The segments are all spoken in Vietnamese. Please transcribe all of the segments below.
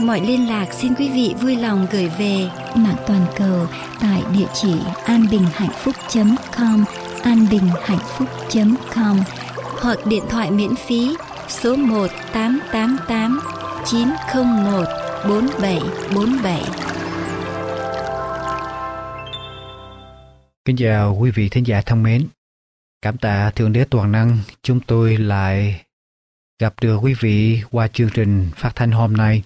mọi liên lạc xin quý vị vui lòng gửi về mạng toàn cầu tại địa chỉ anbinhhạnhphúc.com anbinhhạnhphúc.com hoặc điện thoại miễn phí số 1 888 901 4747. Kính chào quý vị thính giả thân mến. Cảm tạ Thượng Đế Toàn Năng, chúng tôi lại gặp được quý vị qua chương trình phát thanh hôm nay.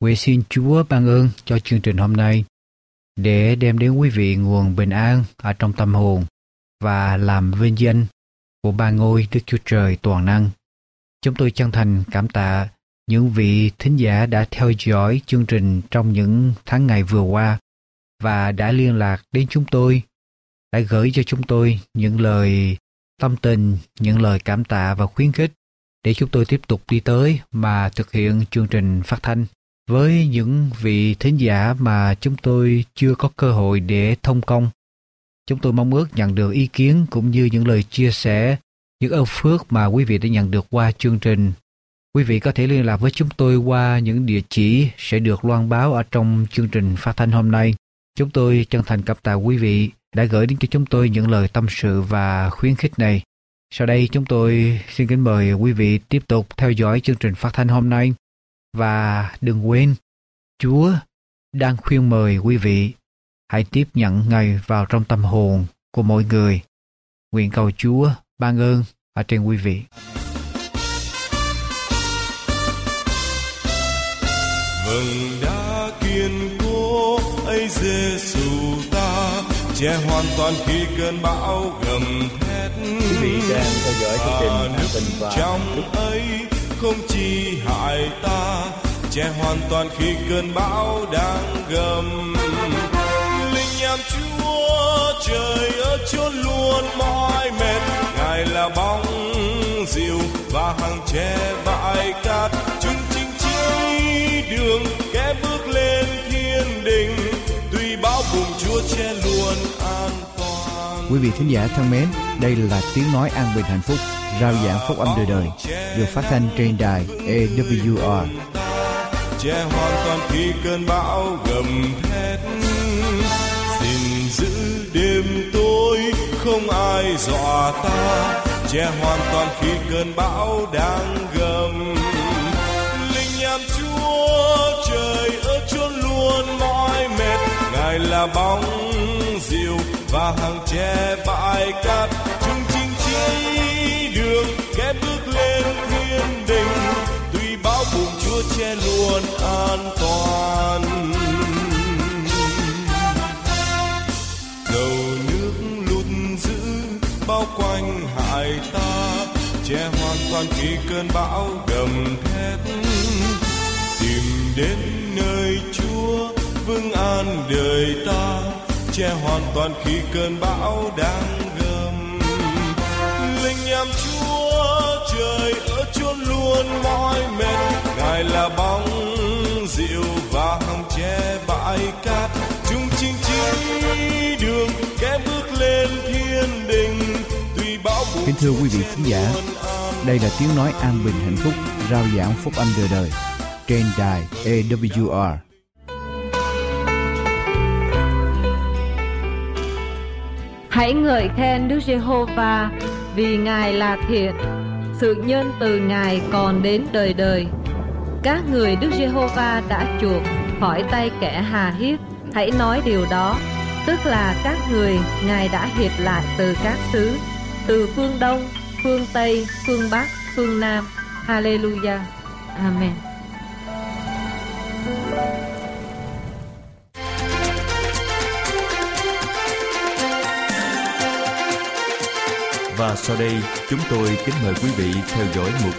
Nguyện xin Chúa ban ơn cho chương trình hôm nay để đem đến quý vị nguồn bình an ở trong tâm hồn và làm vinh danh của ba ngôi Đức Chúa Trời toàn năng. Chúng tôi chân thành cảm tạ những vị thính giả đã theo dõi chương trình trong những tháng ngày vừa qua và đã liên lạc đến chúng tôi, đã gửi cho chúng tôi những lời tâm tình, những lời cảm tạ và khuyến khích để chúng tôi tiếp tục đi tới mà thực hiện chương trình phát thanh. Với những vị thính giả mà chúng tôi chưa có cơ hội để thông công, chúng tôi mong ước nhận được ý kiến cũng như những lời chia sẻ, những ơn phước mà quý vị đã nhận được qua chương trình. Quý vị có thể liên lạc với chúng tôi qua những địa chỉ sẽ được loan báo ở trong chương trình phát thanh hôm nay. Chúng tôi chân thành cảm tạ quý vị đã gửi đến cho chúng tôi những lời tâm sự và khuyến khích này. Sau đây chúng tôi xin kính mời quý vị tiếp tục theo dõi chương trình phát thanh hôm nay. Và đừng quên, Chúa đang khuyên mời quý vị hãy tiếp nhận Ngài vào trong tâm hồn của mọi người. Nguyện cầu Chúa ban ơn ở trên quý vị. Vâng đã kiên cố ấy Giêsu ta che hoàn toàn khi cơn bão gầm thét. Quý vị đang theo dõi chương trình An Bình và trong ấy không chi hại ta, che hoàn toàn khi cơn bão đang gầm. Linh nham chúa, trời ở chốn luôn mỏi mệt. Ngài là bóng dịu và hàng che bãi cát. Chúng chính chi đường, kẻ bước lên thiên đình. Tuy bão bùng chúa che luôn an Quý vị thính giả thân mến, đây là tiếng nói an bình hạnh phúc, rao giảng phúc âm đời đời, được phát thanh trên đài AWR. che hoàn toàn khi cơn bão gầm thét. Xin giữ đêm tối không ai dọa ta. Che hoàn toàn khi cơn bão đang gầm. Linh nhằm chúa trời ở chốn luôn mỏi mệt. Ngài là bóng dịu và hàng tre bãi cát. Chúng chính chí đường kẻ bước lên thiên đình. Tuy bão bùng chúa che luôn an toàn. Dầu nước lụt dữ, bao quanh hại ta. Che hoàn toàn khi cơn bão gầm thét. Tìm đến nơi chúa vững an đời ta che hoàn toàn khi cơn bão đang gầm. Linh nham chúa trời ở chốn luôn mỏi mệt. Ngài là bóng dịu và hằng che bãi cát. Chúng chính chỉ đường kẻ bước lên thiên đình. Tuy bão bùng Kính thưa quý vị thính giả, đây là tiếng nói an bình hạnh phúc, rao giảng phúc âm đời đời trên đài AWR. Hãy ngợi khen Đức Giê-hô-va vì Ngài là thiện, sự nhân từ Ngài còn đến đời đời. Các người Đức Giê-hô-va đã chuộc khỏi tay kẻ hà hiếp, hãy nói điều đó, tức là các người Ngài đã hiệp lại từ các xứ, từ phương Đông, phương Tây, phương Bắc, phương Nam. Hallelujah. Amen. Và sau đây chúng tôi kính mời quý vị theo dõi mục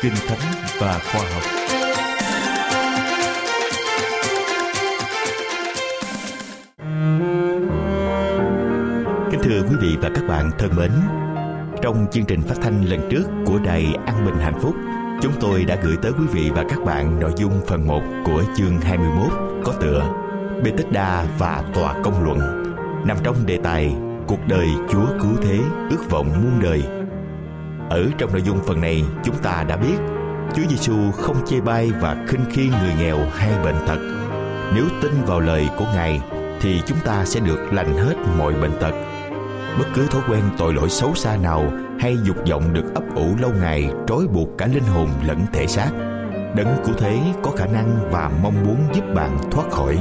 Kinh Thánh và Khoa học. Kính thưa quý vị và các bạn thân mến, trong chương trình phát thanh lần trước của Đài An Bình Hạnh Phúc, chúng tôi đã gửi tới quý vị và các bạn nội dung phần 1 của chương 21 có tựa bê tết đa và Tòa Công Luận nằm trong đề tài Cuộc đời Chúa Cứu Thế, ước vọng muôn đời. Ở trong nội dung phần này, chúng ta đã biết Chúa Giêsu không chê bai và khinh khi người nghèo hay bệnh tật. Nếu tin vào lời của Ngài thì chúng ta sẽ được lành hết mọi bệnh tật. Bất cứ thói quen tội lỗi xấu xa nào hay dục vọng được ấp ủ lâu ngày trói buộc cả linh hồn lẫn thể xác. Đấng cứu thế có khả năng và mong muốn giúp bạn thoát khỏi.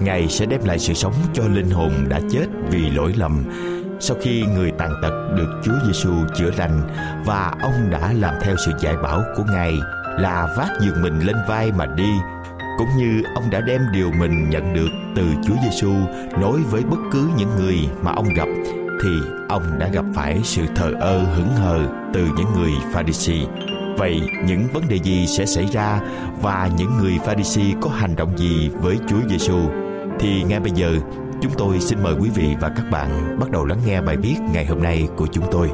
Ngài sẽ đem lại sự sống cho linh hồn đã chết vì lỗi lầm sau khi người tàn tật được Chúa Giêsu chữa lành và ông đã làm theo sự dạy bảo của Ngài là vác giường mình lên vai mà đi, cũng như ông đã đem điều mình nhận được từ Chúa Giêsu nói với bất cứ những người mà ông gặp, thì ông đã gặp phải sự thờ ơ hững hờ từ những người Pharisee. Vậy những vấn đề gì sẽ xảy ra và những người Pharisee có hành động gì với Chúa Giêsu? Thì ngay bây giờ chúng tôi xin mời quý vị và các bạn bắt đầu lắng nghe bài viết ngày hôm nay của chúng tôi.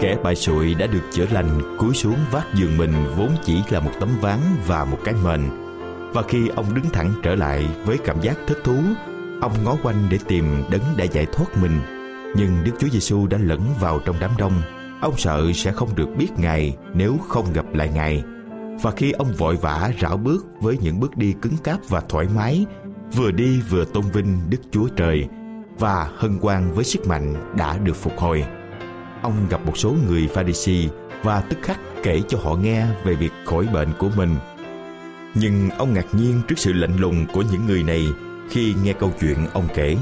Kẻ bại sụi đã được chữa lành cúi xuống vác giường mình vốn chỉ là một tấm ván và một cái mền. Và khi ông đứng thẳng trở lại với cảm giác thất thú, ông ngó quanh để tìm đấng đã giải thoát mình. Nhưng Đức Chúa Giêsu đã lẫn vào trong đám đông. Ông sợ sẽ không được biết Ngài nếu không gặp lại Ngài. Và khi ông vội vã rảo bước với những bước đi cứng cáp và thoải mái, vừa đi vừa tôn vinh Đức Chúa Trời và hân hoan với sức mạnh đã được phục hồi ông gặp một số người Pharisee và tức khắc kể cho họ nghe về việc khỏi bệnh của mình. Nhưng ông ngạc nhiên trước sự lạnh lùng của những người này khi nghe câu chuyện ông kể.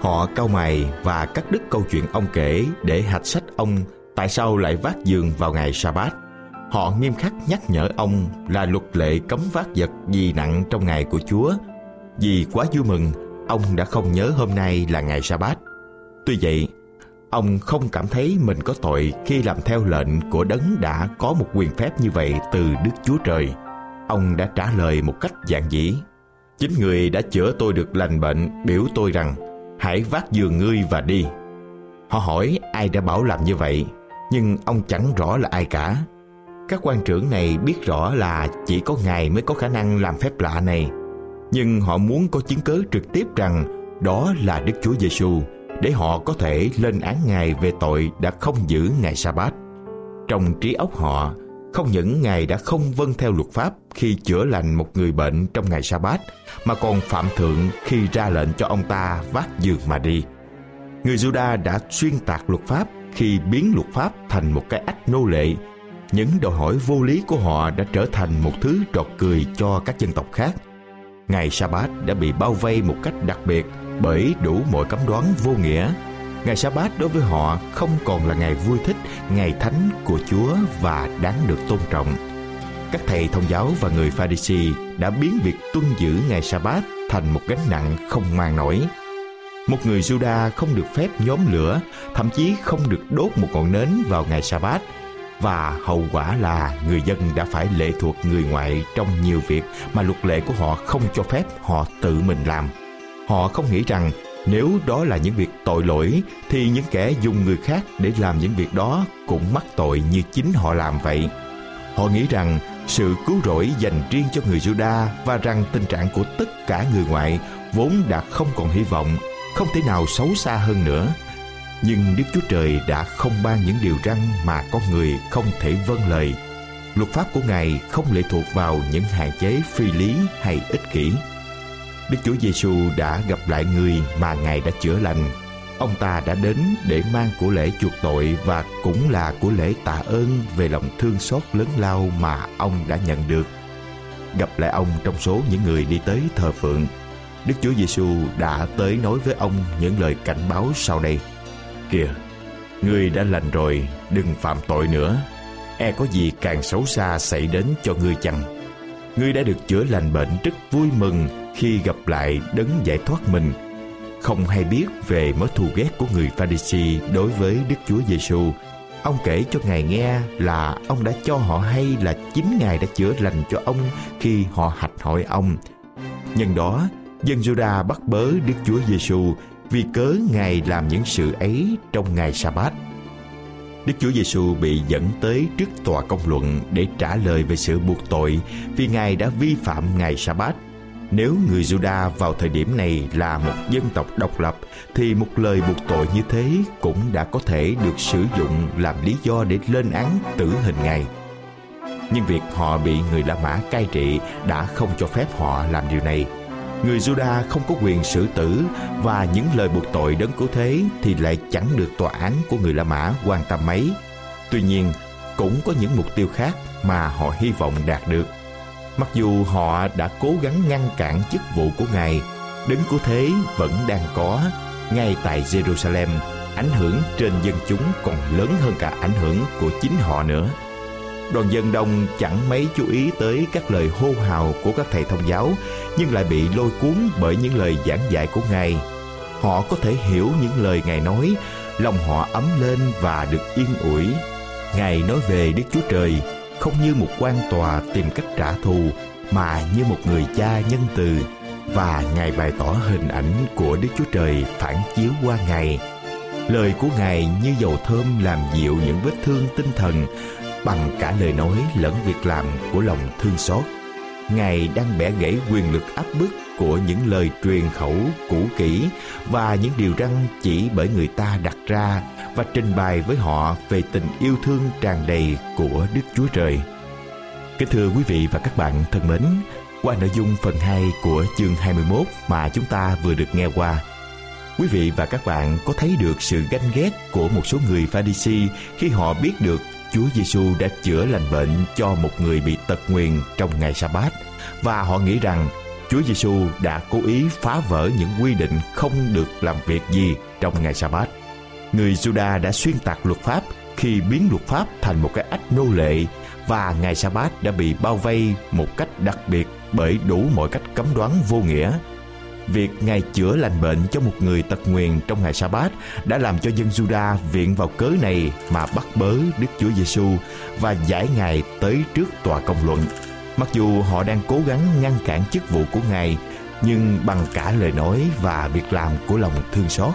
Họ cau mày và cắt đứt câu chuyện ông kể để hạch sách ông tại sao lại vác giường vào ngày sa-bát. Họ nghiêm khắc nhắc nhở ông là luật lệ cấm vác vật gì nặng trong ngày của Chúa. Vì quá vui mừng, ông đã không nhớ hôm nay là ngày sa-bát. Tuy vậy, Ông không cảm thấy mình có tội khi làm theo lệnh của đấng đã có một quyền phép như vậy từ Đức Chúa Trời. Ông đã trả lời một cách giản dĩ. Chính người đã chữa tôi được lành bệnh biểu tôi rằng hãy vác giường ngươi và đi. Họ hỏi ai đã bảo làm như vậy, nhưng ông chẳng rõ là ai cả. Các quan trưởng này biết rõ là chỉ có Ngài mới có khả năng làm phép lạ này. Nhưng họ muốn có chứng cứ trực tiếp rằng đó là Đức Chúa Giêsu để họ có thể lên án Ngài về tội đã không giữ ngày sa bát. Trong trí óc họ, không những Ngài đã không vâng theo luật pháp khi chữa lành một người bệnh trong ngày sa bát, mà còn phạm thượng khi ra lệnh cho ông ta vác giường mà đi. Người Juda đã xuyên tạc luật pháp khi biến luật pháp thành một cái ách nô lệ. Những đòi hỏi vô lý của họ đã trở thành một thứ trọt cười cho các dân tộc khác. Ngày sa bát đã bị bao vây một cách đặc biệt bởi đủ mọi cấm đoán vô nghĩa. Ngày sa bát đối với họ không còn là ngày vui thích ngày thánh của chúa và đáng được tôn trọng. Các thầy thông giáo và người Pha-ri-si đã biến việc tuân giữ ngày sa bát thành một gánh nặng không mang nổi. Một người Juda không được phép nhóm lửa, thậm chí không được đốt một ngọn nến vào ngày sa bát và hậu quả là người dân đã phải lệ thuộc người ngoại trong nhiều việc mà luật lệ của họ không cho phép họ tự mình làm. Họ không nghĩ rằng nếu đó là những việc tội lỗi thì những kẻ dùng người khác để làm những việc đó cũng mắc tội như chính họ làm vậy. Họ nghĩ rằng sự cứu rỗi dành riêng cho người Juda và rằng tình trạng của tất cả người ngoại vốn đã không còn hy vọng, không thể nào xấu xa hơn nữa. Nhưng Đức Chúa Trời đã không ban những điều răn mà con người không thể vâng lời. Luật pháp của Ngài không lệ thuộc vào những hạn chế phi lý hay ích kỷ. Đức Chúa Giêsu đã gặp lại người mà Ngài đã chữa lành. Ông ta đã đến để mang của lễ chuộc tội và cũng là của lễ tạ ơn về lòng thương xót lớn lao mà ông đã nhận được. Gặp lại ông trong số những người đi tới thờ phượng, Đức Chúa Giêsu đã tới nói với ông những lời cảnh báo sau đây. Kìa, ngươi đã lành rồi, đừng phạm tội nữa. E có gì càng xấu xa xảy đến cho ngươi chăng? Ngươi đã được chữa lành bệnh rất vui mừng khi gặp lại đấng giải thoát mình không hay biết về mối thù ghét của người Pharisee đối với Đức Chúa Giêsu. Ông kể cho Ngài nghe là ông đã cho họ hay là chính Ngài đã chữa lành cho ông khi họ hạch hỏi ông. Nhân đó, Dân Juda bắt bớ Đức Chúa Giêsu vì cớ Ngài làm những sự ấy trong ngày sa-bát. Đức Chúa Giêsu bị dẫn tới trước tòa công luận để trả lời về sự buộc tội vì Ngài đã vi phạm ngày sa-bát. Nếu người Juda vào thời điểm này là một dân tộc độc lập, thì một lời buộc tội như thế cũng đã có thể được sử dụng làm lý do để lên án tử hình Ngài. Nhưng việc họ bị người La Mã cai trị đã không cho phép họ làm điều này người Juda không có quyền xử tử và những lời buộc tội đấng cứu thế thì lại chẳng được tòa án của người La Mã quan tâm mấy. Tuy nhiên, cũng có những mục tiêu khác mà họ hy vọng đạt được. Mặc dù họ đã cố gắng ngăn cản chức vụ của Ngài, đấng cứu thế vẫn đang có ngay tại Jerusalem, ảnh hưởng trên dân chúng còn lớn hơn cả ảnh hưởng của chính họ nữa đoàn dân đông chẳng mấy chú ý tới các lời hô hào của các thầy thông giáo, nhưng lại bị lôi cuốn bởi những lời giảng dạy của ngài. Họ có thể hiểu những lời ngài nói, lòng họ ấm lên và được yên ủi. Ngài nói về đức chúa trời không như một quan tòa tìm cách trả thù, mà như một người cha nhân từ, và ngài bày tỏ hình ảnh của đức chúa trời phản chiếu qua ngài. Lời của ngài như dầu thơm làm dịu những vết thương tinh thần bằng cả lời nói lẫn việc làm của lòng thương xót ngài đang bẻ gãy quyền lực áp bức của những lời truyền khẩu cũ kỹ và những điều răn chỉ bởi người ta đặt ra và trình bày với họ về tình yêu thương tràn đầy của Đức Chúa Trời. Kính thưa quý vị và các bạn thân mến, qua nội dung phần 2 của chương 21 mà chúng ta vừa được nghe qua, quý vị và các bạn có thấy được sự ganh ghét của một số người Pha-ri-si khi họ biết được Chúa Giêsu đã chữa lành bệnh cho một người bị tật nguyền trong ngày sa-bát và họ nghĩ rằng Chúa Giêsu đã cố ý phá vỡ những quy định không được làm việc gì trong ngày sa-bát. Người Juda đã xuyên tạc luật pháp khi biến luật pháp thành một cái ách nô lệ và ngày sa-bát đã bị bao vây một cách đặc biệt bởi đủ mọi cách cấm đoán vô nghĩa Việc Ngài chữa lành bệnh cho một người tật nguyền trong ngày sa bát đã làm cho dân Juda viện vào cớ này mà bắt bớ Đức Chúa Giêsu và giải Ngài tới trước tòa công luận. Mặc dù họ đang cố gắng ngăn cản chức vụ của Ngài, nhưng bằng cả lời nói và việc làm của lòng thương xót,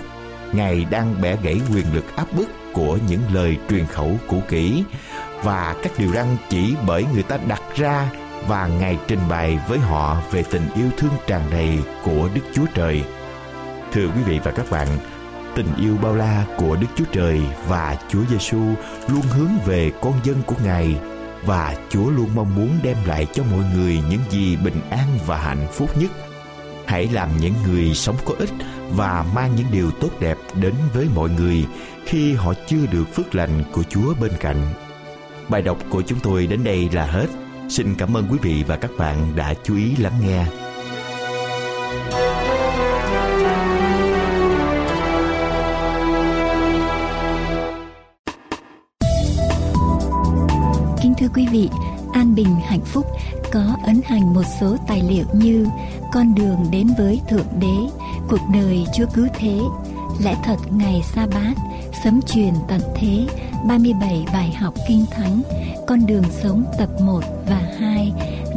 Ngài đang bẻ gãy quyền lực áp bức của những lời truyền khẩu cũ kỹ và các điều răn chỉ bởi người ta đặt ra và Ngài trình bày với họ về tình yêu thương tràn đầy của Đức Chúa Trời. Thưa quý vị và các bạn, tình yêu bao la của Đức Chúa Trời và Chúa Giêsu luôn hướng về con dân của Ngài và Chúa luôn mong muốn đem lại cho mọi người những gì bình an và hạnh phúc nhất. Hãy làm những người sống có ích và mang những điều tốt đẹp đến với mọi người khi họ chưa được phước lành của Chúa bên cạnh. Bài đọc của chúng tôi đến đây là hết. Xin cảm ơn quý vị và các bạn đã chú ý lắng nghe. Kính thưa quý vị, An Bình Hạnh Phúc có ấn hành một số tài liệu như Con đường đến với Thượng Đế, Cuộc đời Chúa Cứu Thế, Lẽ thật Ngày Sa Bát, Sấm truyền tận thế, 37 bài học kinh thánh, con đường sống tập 1 và 2,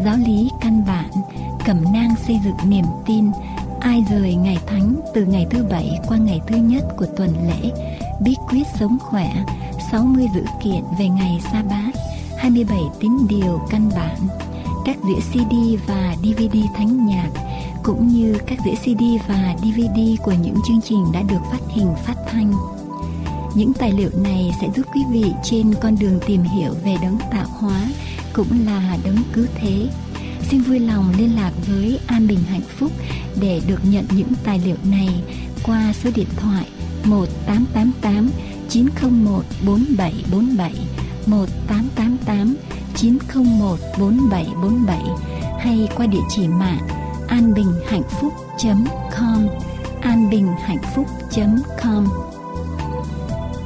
giáo lý căn bản, cẩm nang xây dựng niềm tin, ai rời ngày thánh từ ngày thứ bảy qua ngày thứ nhất của tuần lễ, bí quyết sống khỏe, 60 dữ kiện về ngày sa bát, 27 tín điều căn bản, các đĩa CD và DVD thánh nhạc, cũng như các đĩa CD và DVD của những chương trình đã được phát hình phát thanh. Những tài liệu này sẽ giúp quý vị trên con đường tìm hiểu về đấng tạo hóa cũng là đấng cứu thế. Xin vui lòng liên lạc với An Bình Hạnh Phúc để được nhận những tài liệu này qua số điện thoại 1888 901 4747 1888 901 4747 hay qua địa chỉ mạng anbinhhạnhphúc.com anbinhhạnhphúc.com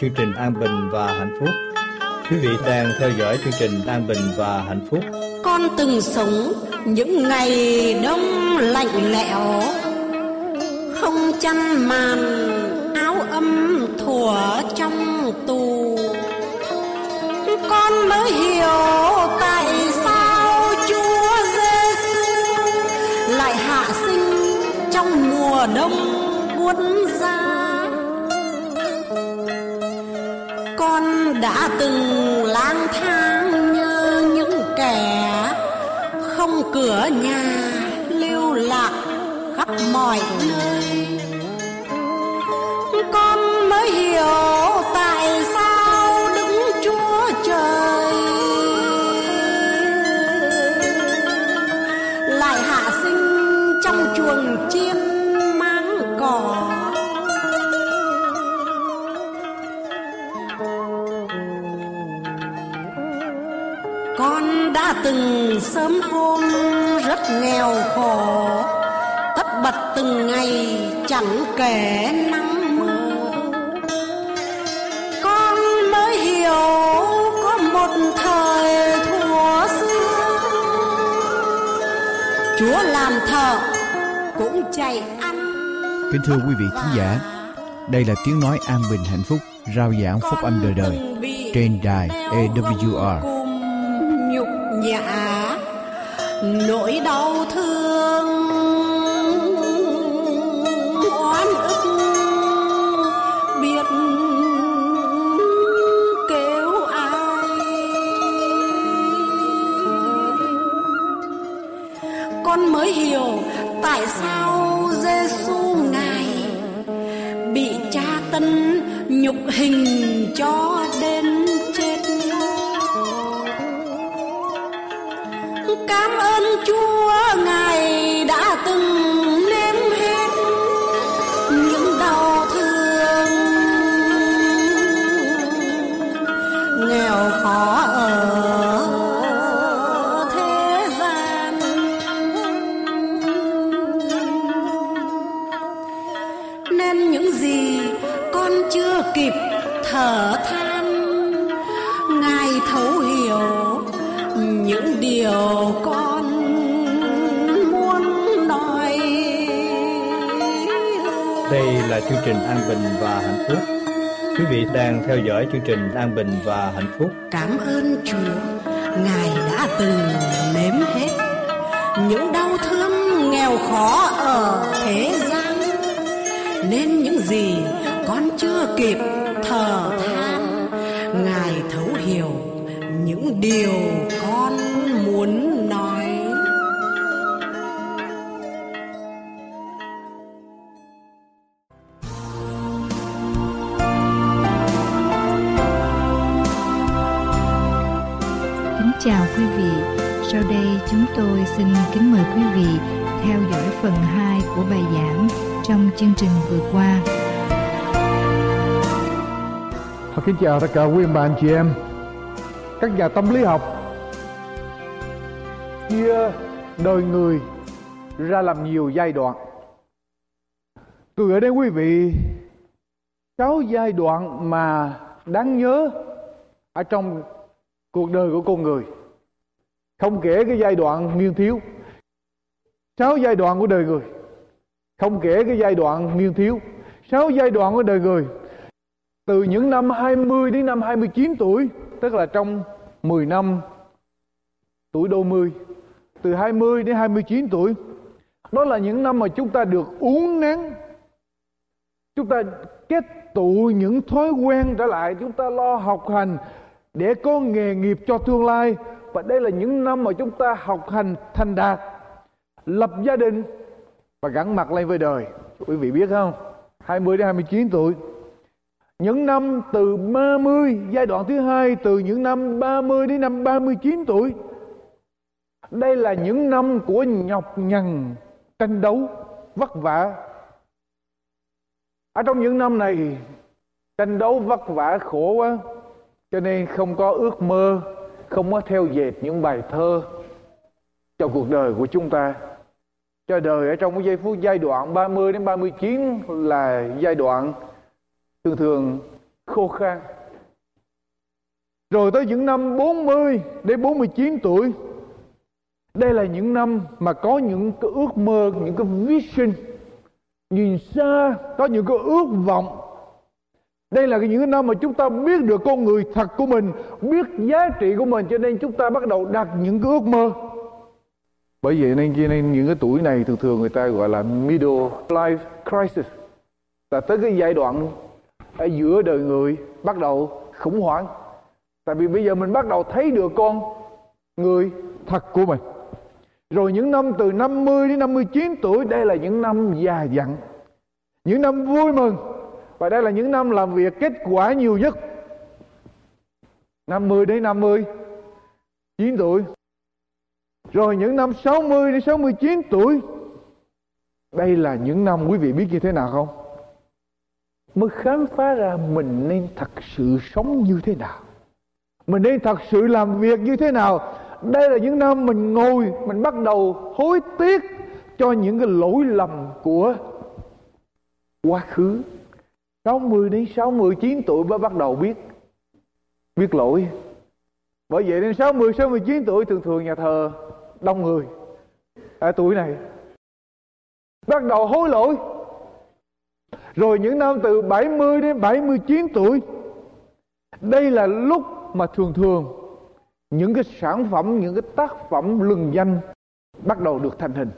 Chương trình An Bình và Hạnh Phúc. Quý vị đang theo dõi chương trình An Bình và Hạnh Phúc. Con từng sống những ngày đông lạnh lẽo, không chăn màn áo ấm thủa trong tù. Con mới hiểu tại sao Chúa Giêsu lại hạ sinh trong mùa đông buốt đã từng lang thang như những kẻ không cửa nhà lưu lạc khắp mọi nơi. Từng sớm hôm rất nghèo khổ tất bật từng ngày chẳng kể nắng mưa con mới hiểu có một thời thuở xưa chúa làm thợ cũng chạy ăn Kính thưa quý vị khán giả, đây là tiếng nói an bình hạnh phúc, rao giảng phúc âm đời đời trên đài AWR. Nỗi đau thương, oan ức, biết kêu ai. Con mới hiểu tại sao Giêsu ngài bị cha tân nhục hình cho cảm ơn Chúa ngài. Đây là chương trình an bình và hạnh phúc. Quý vị đang theo dõi chương trình an bình và hạnh phúc. cảm ơn Chúa, ngài đã từng nếm hết những đau thương, nghèo khó ở thế gian, nên những gì con chưa kịp thở than, ngài thấu hiểu những điều con xin kính mời quý vị theo dõi phần 2 của bài giảng trong chương trình vừa qua. Kính chào tất cả quý bạn chị em, Các nhà tâm lý học. Chia đời người ra làm nhiều giai đoạn. Tôi gửi đến quý vị Sáu giai đoạn mà đáng nhớ Ở trong cuộc đời của con người. Không kể cái giai đoạn niên thiếu. Sáu giai đoạn của đời người. Không kể cái giai đoạn niên thiếu. Sáu giai đoạn của đời người. Từ những năm 20 đến năm 29 tuổi, tức là trong 10 năm tuổi đôi mươi, từ 20 đến 29 tuổi, đó là những năm mà chúng ta được uống nén chúng ta kết tụ những thói quen trở lại, chúng ta lo học hành để có nghề nghiệp cho tương lai và đây là những năm mà chúng ta học hành thành đạt, lập gia đình và gắn mặt lên với đời. Quý vị biết không? 20 đến 29 tuổi những năm từ 30 giai đoạn thứ hai từ những năm 30 đến năm 39 tuổi đây là những năm của nhọc nhằn tranh đấu vất vả ở trong những năm này tranh đấu vất vả khổ quá cho nên không có ước mơ không có theo dệt những bài thơ cho cuộc đời của chúng ta. Cho đời ở trong cái giây phút giai đoạn 30 đến 39 là giai đoạn thường thường khô khan. Rồi tới những năm 40 đến 49 tuổi, đây là những năm mà có những cái ước mơ, những cái vision. Nhìn xa, có những cái ước vọng đây là những năm mà chúng ta biết được con người thật của mình, biết giá trị của mình, cho nên chúng ta bắt đầu đặt những cái ước mơ. Bởi vậy nên cho nên những cái tuổi này thường thường người ta gọi là middle life crisis. Là tới cái giai đoạn ở giữa đời người bắt đầu khủng hoảng. Tại vì bây giờ mình bắt đầu thấy được con người thật của mình. Rồi những năm từ 50 đến 59 tuổi, đây là những năm già dặn, những năm vui mừng và đây là những năm làm việc kết quả nhiều nhất. 50 đến 50 9 tuổi. Rồi những năm 60 đến 69 tuổi. Đây là những năm quý vị biết như thế nào không? Mới khám phá ra mình nên thật sự sống như thế nào? Mình nên thật sự làm việc như thế nào? Đây là những năm mình ngồi, mình bắt đầu hối tiếc cho những cái lỗi lầm của quá khứ. 60 đến 69 tuổi mới bắt đầu biết biết lỗi. Bởi vậy đến 60 69 tuổi thường thường nhà thờ đông người ở tuổi này. Bắt đầu hối lỗi. Rồi những năm từ 70 đến 79 tuổi, đây là lúc mà thường thường những cái sản phẩm, những cái tác phẩm lừng danh bắt đầu được thành hình.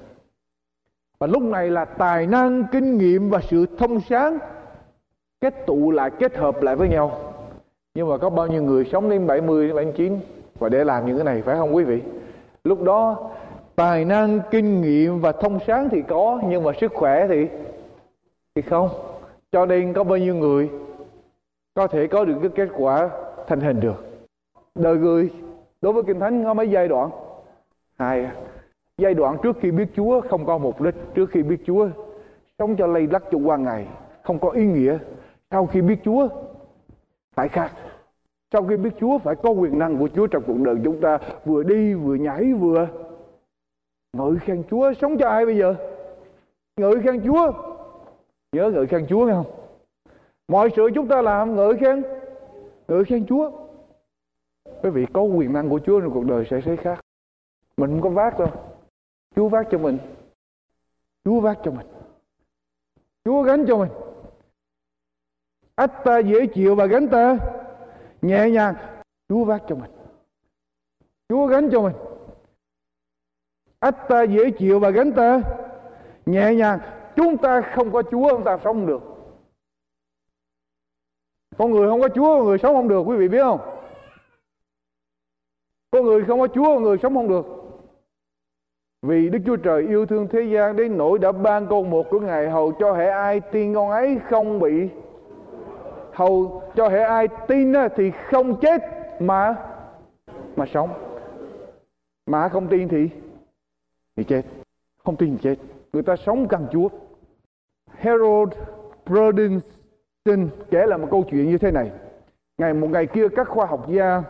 Và lúc này là tài năng, kinh nghiệm và sự thông sáng kết tụ lại, kết hợp lại với nhau. Nhưng mà có bao nhiêu người sống đến 70 đến 79 và để làm những cái này, phải không quý vị? Lúc đó, tài năng, kinh nghiệm và thông sáng thì có, nhưng mà sức khỏe thì thì không. Cho nên có bao nhiêu người có thể có được cái kết quả thành hình được? Đời người, đối với kinh thánh có mấy giai đoạn? Hai à. giai đoạn trước khi biết chúa không có mục đích, trước khi biết chúa sống cho lây lắc cho qua ngày, không có ý nghĩa sau khi biết chúa, phải khác. Sau khi biết chúa, phải có quyền năng của chúa trong cuộc đời chúng ta. Vừa đi, vừa nhảy, vừa ngợi khen chúa. Sống cho ai bây giờ? Ngợi khen chúa. Nhớ ngợi khen chúa, nghe không? Mọi sự chúng ta làm, ngợi khen. Ngợi khen chúa. Quý vị, có quyền năng của Chúa trong cuộc đời sẽ thấy khác. Mình không có vác đâu. Chúa vác cho mình. Chúa vác cho mình. Chúa gánh cho mình ách ta dễ chịu và gánh ta. Nhẹ nhàng, Chúa vác cho mình. Chúa gánh cho mình. Ách ta dễ chịu và gánh ta. Nhẹ nhàng, chúng ta không có Chúa, chúng ta sống không được. Con người không có Chúa, con người sống không được, quý vị biết không? Con người không có Chúa, con người sống không được. Vì Đức Chúa Trời yêu thương thế gian đến nỗi đã ban con một của Ngài hầu cho hệ ai tin con ấy không bị hầu cho hệ ai tin thì không chết, mà mà sống. Mà không tin thì thì chết. Không tin thì chết. Người ta sống cần Chúa. Harold Brodinson kể là một câu chuyện như thế này. Ngày, một ngày kia, các khoa học gia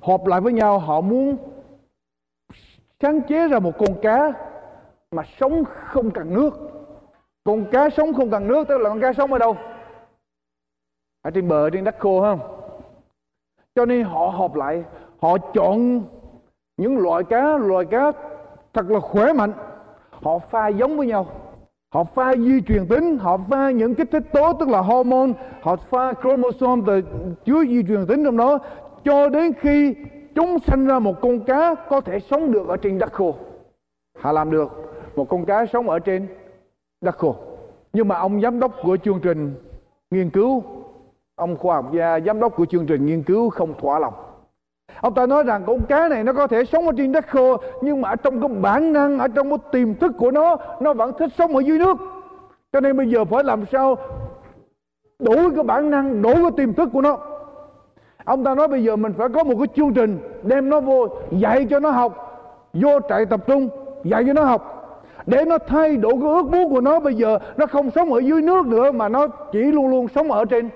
họp lại với nhau, họ muốn sáng chế ra một con cá mà sống không cần nước. Con cá sống không cần nước, tức là con cá sống ở đâu? Ở trên bờ, trên đất khô không? Cho nên họ họp lại, họ chọn những loại cá loại cá thật là khỏe mạnh. Họ pha giống với nhau. Họ pha di truyền tính, họ pha những kích thích tố tức là hormone. Họ pha chromosome từ chứa di truyền tính trong đó, cho đến khi chúng sanh ra một con cá có thể sống được ở trên đất khô. Họ làm được một con cá sống ở trên đất khô. Nhưng mà ông giám đốc của chương trình nghiên cứu ông khoa học gia, giám đốc của chương trình nghiên cứu không thỏa lòng. Ông ta nói rằng con cá này nó có thể sống ở trên đất khô, nhưng mà ở trong cái bản năng, ở trong cái tiềm thức của nó nó vẫn thích sống ở dưới nước. Cho nên bây giờ phải làm sao đủ cái bản năng đủ cái tiềm thức của nó. Ông ta nói bây giờ mình phải có một cái chương trình đem nó vô, dạy cho nó học, vô trại tập trung, dạy cho nó học. Để nó thay đổi cái ước muốn của nó, bây giờ nó không sống ở dưới nước nữa, mà nó chỉ luôn luôn sống ở trên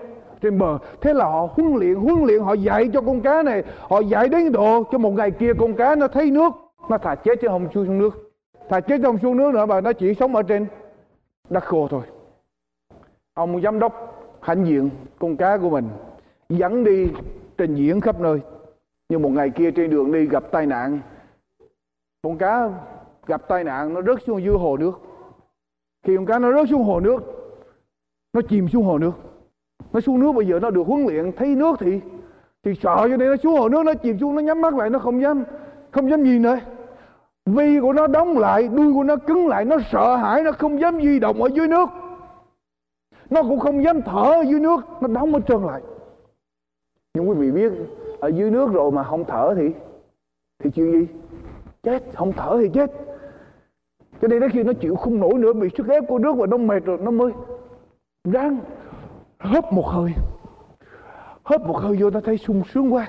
trên bờ. Thế là họ huấn luyện huấn luyện, họ dạy cho con cá này. Họ dạy đến độ cho một ngày kia con cá nó thấy nước, nó thà chết chứ không xuống nước. Thà chết chứ không xuống nước nữa mà nó chỉ sống ở trên đất khô thôi. Ông giám đốc hãnh diện con cá của mình dẫn đi trình diễn khắp nơi. Nhưng một ngày kia trên đường đi gặp tai nạn. Con cá gặp tai nạn, nó rớt xuống dưới hồ nước. Khi con cá nó rớt xuống hồ nước, nó chìm xuống hồ nước nó xuống nước bây giờ nó được huấn luyện, thấy nước thì thì sợ cho nên nó xuống hồ nước, nó chìm xuống, nó nhắm mắt lại, nó không dám không dám nhìn nữa vi của nó đóng lại, đuôi của nó cứng lại, nó sợ hãi, nó không dám di động ở dưới nước. Nó cũng không dám thở ở dưới nước, nó đóng hết trơn lại. Nhưng quý vị biết, ở dưới nước rồi mà không thở thì thì chuyện gì? Chết, không thở thì chết. Cho nên đến khi nó chịu không nổi nữa, bị sức ép của nước và nó mệt rồi, nó mới ráng hớp một hơi. Hớp một hơi vô nó thấy sung sướng quá.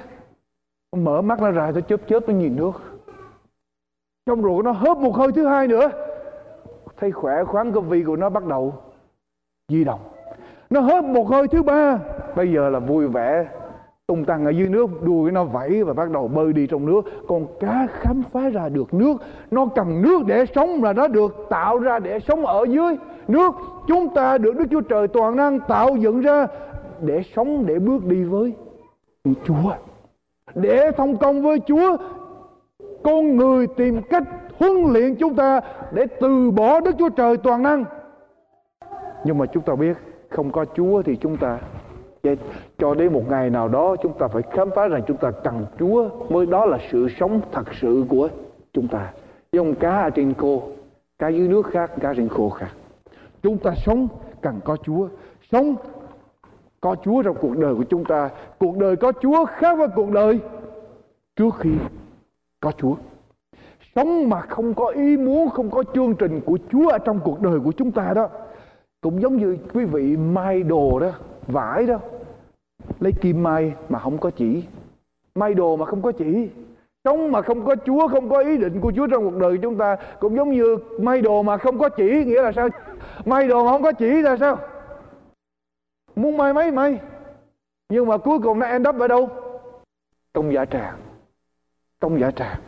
Nó mở mắt nó ra, nó chớp chớp, nó nhìn nước. Trong ruột nó hớp một hơi thứ hai nữa. Thấy khỏe khoắn cái vi của nó bắt đầu di động. Nó hớp một hơi thứ ba. Bây giờ là vui vẻ. Tung tăng ở dưới nước, đuôi nó vẫy và bắt đầu bơi đi trong nước. Con cá khám phá ra được nước. Nó cần nước để sống là nó được, tạo ra để sống ở dưới nước chúng ta được đức chúa trời toàn năng tạo dựng ra để sống, để bước đi với chúa, để thông công với chúa. Con người tìm cách huấn luyện chúng ta để từ bỏ đức chúa trời toàn năng. Nhưng mà chúng ta biết không có chúa thì chúng ta chết. Cho đến một ngày nào đó chúng ta phải khám phá rằng chúng ta cần Chúa mới đó là sự sống thật sự của chúng ta. Giống cá ở trên khô, cá dưới nước khác, cá trên khô khác chúng ta sống cần có Chúa. Sống có Chúa trong cuộc đời của chúng ta. Cuộc đời có Chúa khác với cuộc đời trước khi có Chúa. Sống mà không có ý muốn, không có chương trình của Chúa ở trong cuộc đời của chúng ta đó, cũng giống như quý vị mai đồ đó, vải đó. Lấy kim may mà không có chỉ. May đồ mà không có chỉ. Sống mà không có Chúa, không có ý định của Chúa trong cuộc đời của chúng ta, cũng giống như may đồ mà không có chỉ, nghĩa là sao? May đồ mà không có chỉ là sao? Muốn may mấy, may. Nhưng mà cuối cùng nó end up ở đâu? Trong giả tràng. Trong giả tràng.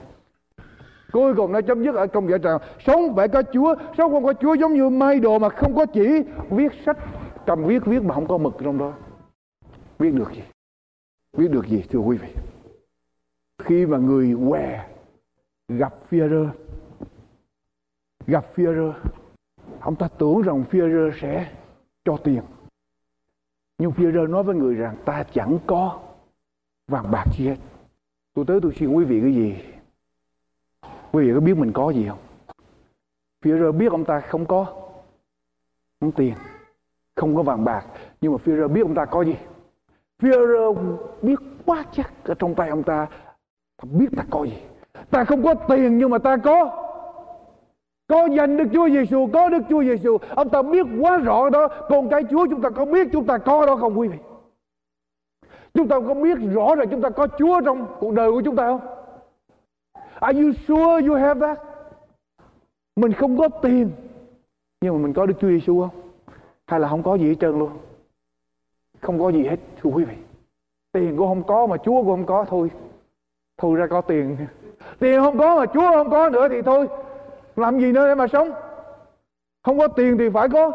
Cuối cùng nó chấm dứt ở trong giả tràng. Sống phải có Chúa, sống không có Chúa giống như may đồ mà không có chỉ. Viết sách, cầm viết viết mà không có mực trong đó. Biết được gì? Biết được gì, thưa quý vị? Khi mà người què gặp Führer gặp Führer ông ta tưởng rằng Führer sẽ cho tiền. Nhưng Führer nói với người rằng ta chẳng có vàng bạc gì hết. Tôi tới tôi xin quý vị cái gì? Quý vị có biết mình có gì không? Führer biết ông ta không có không tiền, không có vàng bạc. Nhưng mà Führer biết ông ta có gì? Führer biết quá chắc ở trong tay ông ta ta biết ta có gì. Ta không có tiền nhưng mà ta có có danh Đức Chúa Giêsu có Đức Chúa Giêsu ông ta biết quá rõ đó. Con cái Chúa chúng ta có biết, chúng ta có đó không quý vị? Chúng ta có biết rõ là chúng ta có Chúa trong cuộc đời của chúng ta không? Are you sure you have that? Mình không có tiền, nhưng mà mình có Đức Chúa Giêsu không? Hay là không có gì hết trơn luôn? Không có gì hết, thưa quý vị. Tiền cũng không có mà chúa cũng không có, thôi. Thôi ra có tiền. Tiền không có mà chúa không có nữa thì thôi làm gì nữa để mà sống? Không có tiền thì phải có.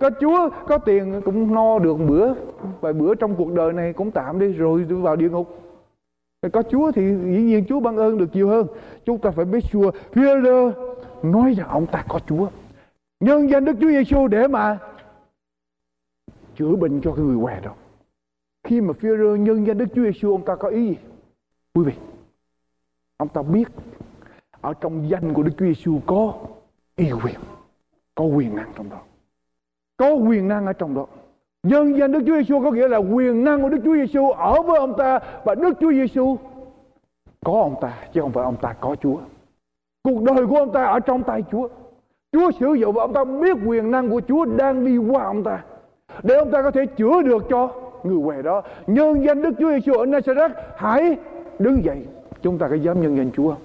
Có chúa, có tiền cũng no được bữa. Vài bữa trong cuộc đời này cũng tạm đi, rồi vào địa ngục. Có Chúa thì dĩ nhiên Chúa ban ơn được nhiều hơn. Chúng ta phải biết sure Peter nói rằng ông ta có Chúa. Nhân danh Đức Chúa Giêsu để mà chữa bệnh cho cái người què đó. Khi mà Führer nhân danh Đức Chúa Giêsu ông ta có ý gì? Quý vị, ông ta biết ở trong danh của Đức Chúa Giêsu có y quyền, có quyền năng trong đó. Có quyền năng ở trong đó. Nhân danh Đức Chúa Giêsu có nghĩa là quyền năng của Đức Chúa Giêsu ở với ông ta và Đức Chúa Giêsu có ông ta, chứ không phải ông ta có Chúa. Cuộc đời của ông ta ở trong tay Chúa. Chúa sử dụng và ông ta biết quyền năng của Chúa đang đi qua ông ta để ông ta có thể chữa được cho người què đó. Nhân danh Đức Chúa Giêsu ở Nazareth, hãy đứng dậy. Chúng ta có dám nhân danh Chúa không?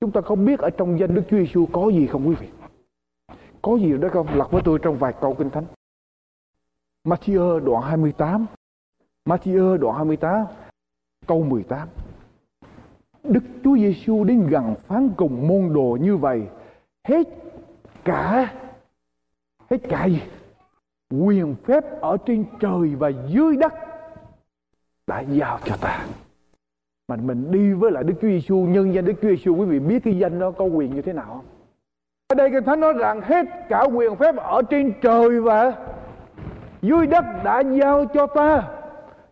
Chúng ta không biết ở trong danh Đức Chúa Giêsu có gì không quý vị? Có gì đó không? Lật với tôi trong vài câu kinh thánh. Matthew đoạn 28 Matthew đoạn 28 câu 18 Đức Chúa Giêsu đến gần phán cùng môn đồ như vậy, hết cả hết cả gì? Quyền phép ở trên trời và dưới đất đã giao cho ta mà mình đi với lại Đức Chúa Giêsu nhân danh Đức Chúa Giêsu quý vị biết cái danh đó có quyền như thế nào không? Ở đây Kinh Thánh nói rằng hết cả quyền phép ở trên trời và dưới đất đã giao cho ta,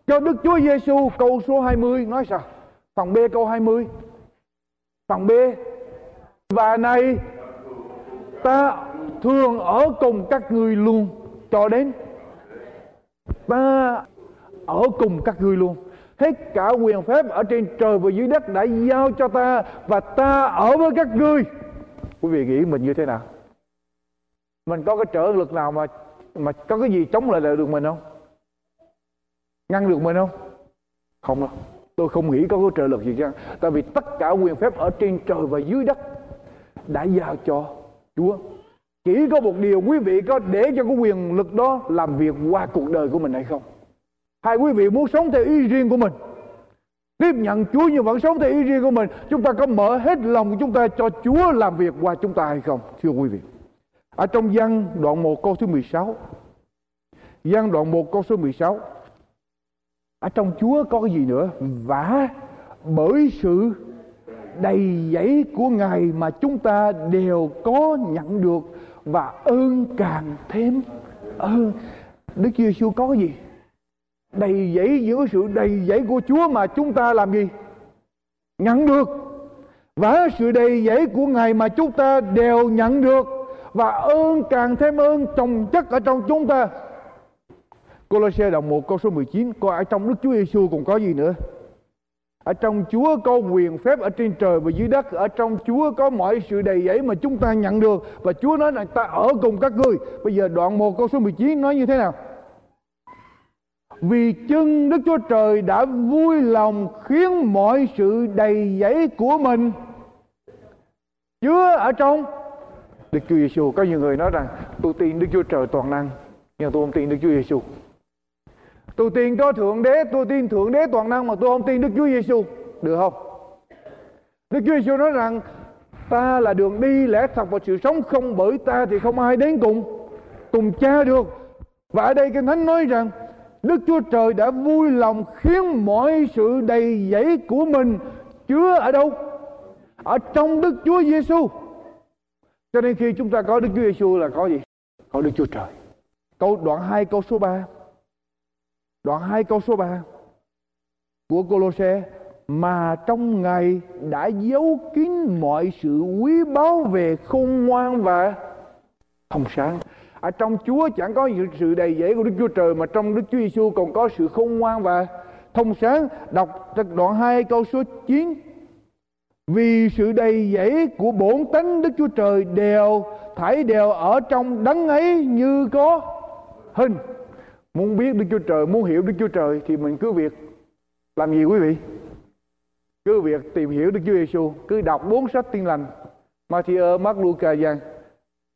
cho Đức Chúa Giêsu câu số 20 nói sao? Phần B câu 20 phần B. Và này, ta thường ở cùng các người luôn. Cho đến. Ta ở cùng các ngươi luôn hết cả quyền phép ở trên trời và dưới đất đã giao cho ta và ta ở với các ngươi. Quý vị nghĩ mình như thế nào? Mình có cái trở lực nào mà mà có cái gì chống lại được mình không? Ngăn được mình không? Không đâu. Tôi không nghĩ có cái trợ lực gì chứ. Tại vì tất cả quyền phép ở trên trời và dưới đất đã giao cho Chúa. Chỉ có một điều quý vị có để cho cái quyền lực đó làm việc qua cuộc đời của mình hay không? Hay quý vị muốn sống theo ý riêng của mình, tiếp nhận Chúa nhưng vẫn sống theo ý riêng của mình, chúng ta có mở hết lòng của chúng ta cho Chúa làm việc qua chúng ta hay không, thưa quý vị? Ở trong văn đoạn 1 câu thứ 16 văn đoạn 1 câu số 16 ở trong Chúa có cái gì nữa? Và bởi sự đầy dẫy của Ngài mà chúng ta đều có nhận được và ơn càng thêm. Ơn, Đức Chúa Giêsu có cái gì? Đầy dẫy giữa sự đầy dẫy của Chúa mà chúng ta làm gì? Nhận được. Và sự đầy dẫy của Ngài mà chúng ta đều nhận được. Và ơn càng thêm ơn trồng chất ở trong chúng ta. Colosse đoạn 1 câu số 19 có ở trong Đức Chúa Giêsu còn có gì nữa? Ở trong Chúa có quyền phép ở trên trời và dưới đất. Ở trong Chúa có mọi sự đầy dẫy mà chúng ta nhận được. Và Chúa nói là ta ở cùng các ngươi. Bây giờ đoạn 1 câu số 19 nói như thế nào? Vì chân Đức Chúa Trời đã vui lòng khiến mọi sự đầy dẫy của mình chứa ở trong Đức Chúa Giêsu có nhiều người nói rằng tôi tin Đức Chúa Trời toàn năng nhưng tôi không tin Đức Chúa Giêsu Tôi tin có Thượng Đế, tôi tin Thượng Đế toàn năng mà tôi không tin Đức Chúa Giêsu, được không? Đức Chúa Giêsu nói rằng ta là đường đi lẽ thật và sự sống không bởi ta thì không ai đến cùng cùng cha được. Và ở đây Kinh Thánh nói rằng Đức Chúa Trời đã vui lòng khiến mọi sự đầy dẫy của mình chứa ở đâu? Ở trong Đức Chúa Giêsu. Cho nên khi chúng ta có Đức Chúa Giêsu là có gì? Có Đức Chúa Trời. Câu đoạn 2 câu số 3 Đoạn 2 câu số 3 của Colosse, mà trong ngày đã giấu kín mọi sự quý báu về khôn ngoan và thông sáng. Ở trong Chúa chẳng có sự đầy dẫy của Đức Chúa Trời mà trong Đức Chúa Giêsu còn có sự khôn ngoan và thông sáng. Đọc đoạn 2 câu số 9. Vì sự đầy dẫy của bổn tánh Đức Chúa Trời đều thảy đều ở trong đấng ấy như có hình Muốn biết Đức Chúa Trời, muốn hiểu Đức Chúa Trời thì mình cứ việc làm gì quý vị? Cứ việc tìm hiểu Đức Chúa Giêsu, cứ đọc bốn sách tiên lành, Matthew, Mark, Luca, Giang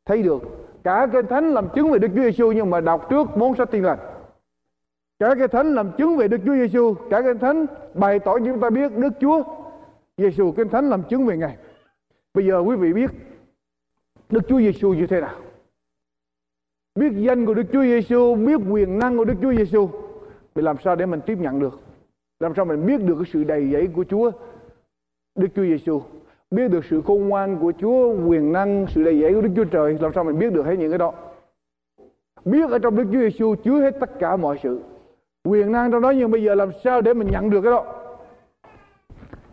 thấy được cả kinh thánh làm chứng về Đức Chúa Giêsu nhưng mà đọc trước bốn sách tiên lành. Cả cái thánh làm chứng về Đức Chúa Giêsu, cả kinh thánh bày tỏ cho chúng ta biết Đức Chúa Giêsu, kinh thánh làm chứng về Ngài. Bây giờ quý vị biết Đức Chúa Giêsu như thế nào? biết danh của Đức Chúa Giêsu, biết quyền năng của Đức Chúa Giêsu, thì làm sao để mình tiếp nhận được? Làm sao mình biết được cái sự đầy dẫy của Chúa Đức Chúa Giêsu, biết được sự khôn ngoan của Chúa, quyền năng, sự đầy dẫy của Đức Chúa Trời, làm sao mình biết được hết những cái đó? Biết ở trong Đức Chúa Giêsu chứa hết tất cả mọi sự. Quyền năng trong đó nhưng bây giờ làm sao để mình nhận được cái đó?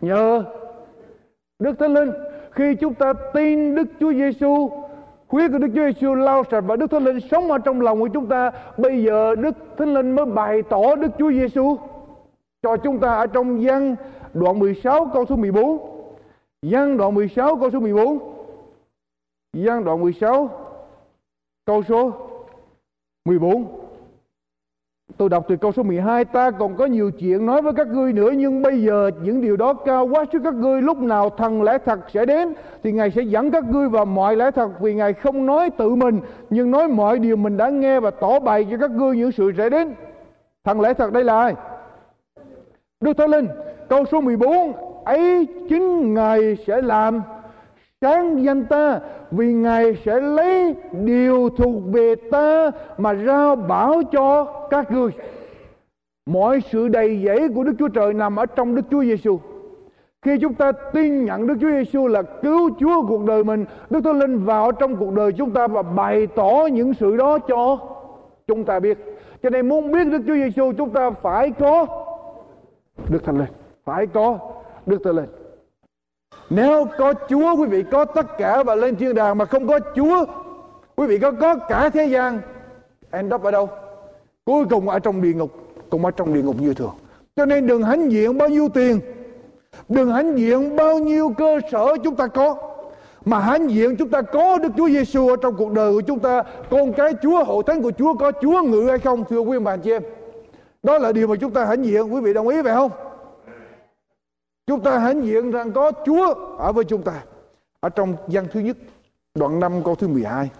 Nhờ Đức Thánh Linh khi chúng ta tin Đức Chúa Giêsu Huyết của Đức Chúa Giêsu lau sạch và Đức Thánh Linh sống ở trong lòng của chúng ta. Bây giờ Đức Thánh Linh mới bày tỏ Đức Chúa Giêsu cho chúng ta ở trong văn đoạn 16 câu số 14. Văn đoạn 16 câu số 14. Văn đoạn 16 câu số 14. Tôi đọc từ câu số 12 Ta còn có nhiều chuyện nói với các ngươi nữa, Nhưng bây giờ những điều đó cao quá trước các ngươi, Lúc nào thần lẽ thật sẽ đến, Thì Ngài sẽ dẫn các ngươi vào mọi lẽ thật, Vì Ngài không nói tự mình, Nhưng nói mọi điều mình đã nghe Và tỏ bày cho các ngươi những sự sẽ đến Thần lẽ thật đây là ai Đức Thánh Linh, Câu số 14 Ấy chính Ngài sẽ làm. Sáng danh ta vì ngài sẽ lấy điều thuộc về ta mà rao bảo cho các ngươi. Mọi sự đầy dẫy của Đức Chúa Trời nằm ở trong Đức Chúa Giêsu khi chúng ta tin nhận Đức Chúa Giêsu là cứu Chúa cuộc đời mình, Đức Thánh Linh vào trong cuộc đời chúng ta và bày tỏ những sự đó cho chúng ta biết. Cho nên muốn biết Đức Chúa Giêsu chúng ta phải có Đức Thánh Linh, phải có Đức Thánh Linh nếu có Chúa, quý vị có tất cả và lên thiên đàng, mà không có Chúa, quý vị có có cả thế gian, end up ở đâu? Cuối cùng ở trong địa ngục cùng ở trong địa ngục như thường. Cho nên đừng hãnh diện bao nhiêu tiền, đừng hãnh diện bao nhiêu cơ sở chúng ta có, mà hãnh diện chúng ta có Đức Chúa Giêsu ở trong cuộc đời của chúng ta, con cái Chúa hộ thánh của Chúa có Chúa ngự hay không, thưa quý bà chị em? Đó là điều mà chúng ta hãnh diện, quý vị đồng ý vậy không? Chúng ta hãy diện rằng có Chúa ở với chúng ta. Ở trong gian thứ nhất, đoạn 5 câu thứ 12.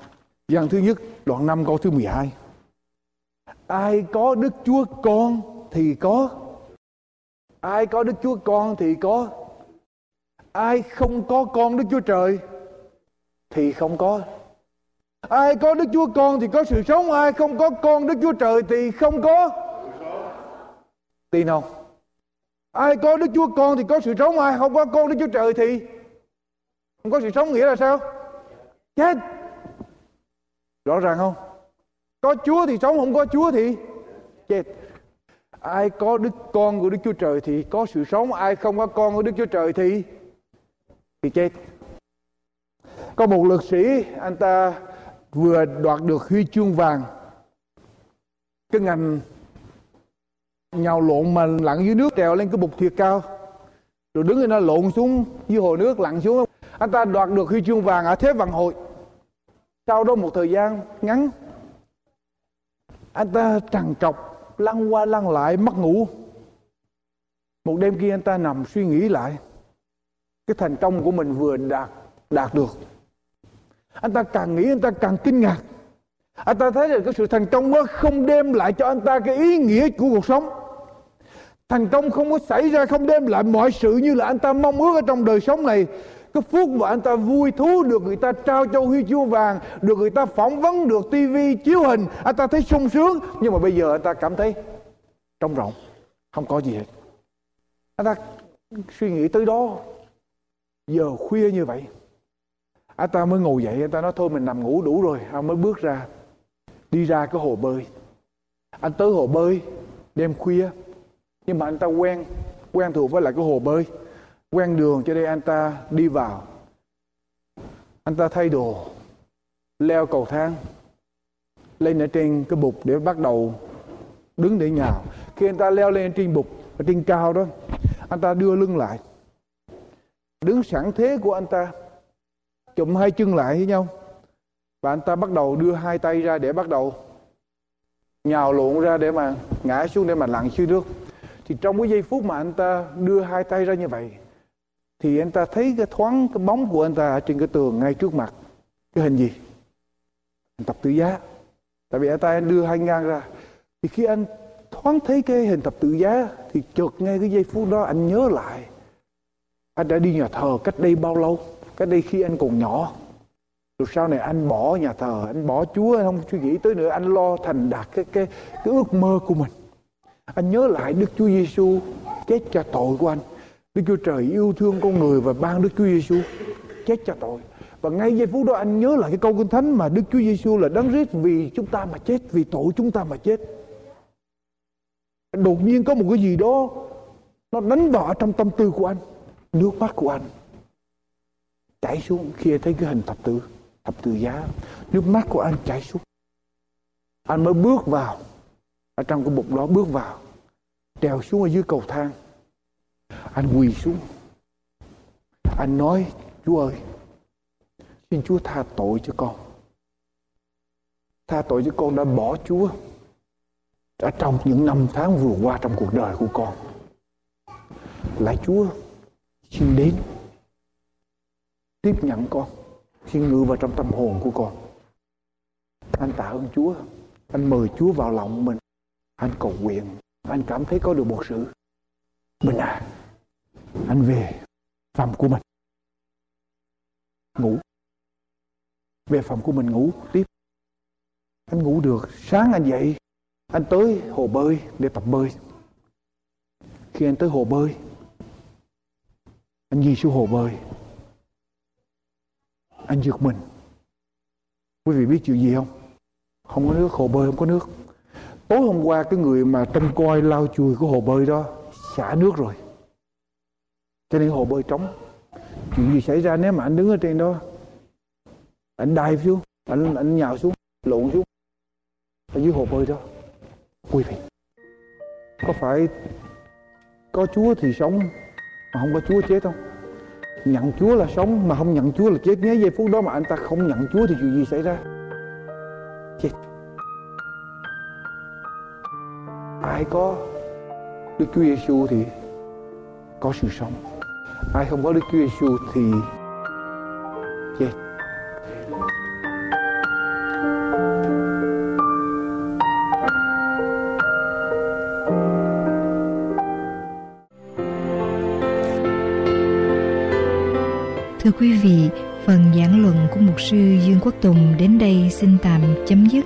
gian thứ nhất, đoạn 5 câu thứ 12. Ai có Đức Chúa con thì có. Ai có Đức Chúa con thì có. Ai không có con Đức Chúa Trời thì không có. Ai có Đức Chúa con thì có sự sống, ai không có con Đức Chúa Trời thì không có. Tin không? Ai có đức chúa con thì có sự sống, ai không có con đức chúa trời thì không có sự sống nghĩa là sao? Chết. Rõ ràng không? Có chúa thì sống, không có chúa thì chết. Ai có đức con của đức chúa trời thì có sự sống, ai không có con của đức chúa trời thì thì chết. Có một lực sĩ, anh ta vừa đoạt được huy chương vàng, cái ngành nhào lộn mà lặn dưới nước trèo lên cái bục thiệt cao. Rồi đứng lên nó lộn xuống dưới hồ nước, lặn xuống. Anh ta đoạt được huy chương vàng ở thế vận hội. Sau đó một thời gian ngắn, anh ta trằn trọc, lăn qua lăn lại, mất ngủ. Một đêm kia anh ta nằm suy nghĩ lại, cái thành công của mình vừa đạt đạt được. Anh ta càng nghĩ anh ta càng kinh ngạc. Anh ta thấy là cái sự thành công đó không đem lại cho anh ta cái ý nghĩa của cuộc sống thành công không có xảy ra không đem lại mọi sự như là anh ta mong ước ở trong đời sống này. Cái phút mà anh ta vui thú được người ta trao cho huy chương vàng, được người ta phỏng vấn, được tivi chiếu hình, anh ta thấy sung sướng. Nhưng mà bây giờ anh ta cảm thấy trong rộng không có gì hết. Anh ta suy nghĩ tới đó, giờ khuya như vậy. Anh ta mới ngồi dậy, anh ta nói, thôi mình nằm ngủ đủ rồi. Anh mới bước ra, đi ra cái hồ bơi. Anh tới hồ bơi, đêm khuya nhưng mà anh ta quen quen thuộc với lại cái hồ bơi. Quen đường cho nên anh ta đi vào. Anh ta thay đồ, leo cầu thang, lên ở trên cái bục để bắt đầu đứng để nhào. Khi anh ta leo lên trên bục, ở trên cao đó, anh ta đưa lưng lại. Đứng sẵn thế của anh ta, chụm hai chân lại với nhau. Và anh ta bắt đầu đưa hai tay ra để bắt đầu nhào lộn ra để mà ngã xuống để mà lặn dưới nước thì trong cái giây phút mà anh ta đưa hai tay ra như vậy, thì anh ta thấy cái thoáng cái bóng của anh ta ở trên cái tường ngay trước mặt. Cái hình gì? Hình tập tự giá. Tại vì anh ta anh đưa hai ngang ra. Thì khi anh thoáng thấy cái hình tập tự giá, thì chợt ngay cái giây phút đó anh nhớ lại, anh đã đi nhà thờ cách đây bao lâu? Cách đây khi anh còn nhỏ. Rồi sau này anh bỏ nhà thờ, anh bỏ chúa, anh không suy nghĩ tới nữa, anh lo thành đạt cái cái cái ước mơ của mình anh nhớ lại Đức Chúa Giêsu chết cho tội của anh. Đức Chúa Trời yêu thương con người và ban Đức Chúa Giêsu chết cho tội. Và ngay giây phút đó anh nhớ lại cái câu kinh thánh mà Đức Chúa Giêsu là đấng rít vì chúng ta mà chết, vì tội chúng ta mà chết. Đột nhiên có một cái gì đó nó đánh vào trong tâm tư của anh, nước mắt của anh chảy xuống khi thấy cái hình thập tự, thập tự giá, nước mắt của anh chảy xuống. Anh mới bước vào ở trong cái bục đó bước vào trèo xuống ở dưới cầu thang. Anh quỳ xuống. Anh nói chúa ơi xin chúa tha tội cho con. Tha tội cho con đã bỏ chúa ở trong những năm tháng vừa qua trong cuộc đời của con. lại Chúa, xin đến tiếp nhận con, xin ngự vào trong tâm hồn của con. Anh tạ ơn Chúa, anh mời Chúa vào lòng mình, anh cầu nguyện, anh cảm thấy có được một sự bình an. Anh về phòng của mình, ngủ, về phòng của mình ngủ tiếp. Anh ngủ được, sáng anh dậy, anh tới hồ bơi để tập bơi. Khi anh tới hồ bơi, anh đi xuống hồ bơi. Anh giật mình. Quý vị biết chuyện gì không? Không có nước, hồ bơi không có nước. Tối hôm qua cái người mà trông coi lau chùi của hồ bơi đó xả nước rồi. Cho nên hồ bơi trống. Chuyện gì xảy ra nếu mà anh đứng ở trên đó? Anh đai xuống, anh anh nhào xuống, lộn xuống ở dưới hồ bơi đó quý vị có phải có chúa thì sống mà không có chúa chết không nhận chúa là sống mà không nhận chúa là chết nhớ giây phút đó mà anh ta không nhận chúa thì chuyện gì xảy ra chết ai có đức chúa giêsu thì có sự sống ai không có đức chúa giêsu thì chết Thưa quý vị, phần giảng luận của mục sư Dương Quốc Tùng đến đây xin tạm chấm dứt.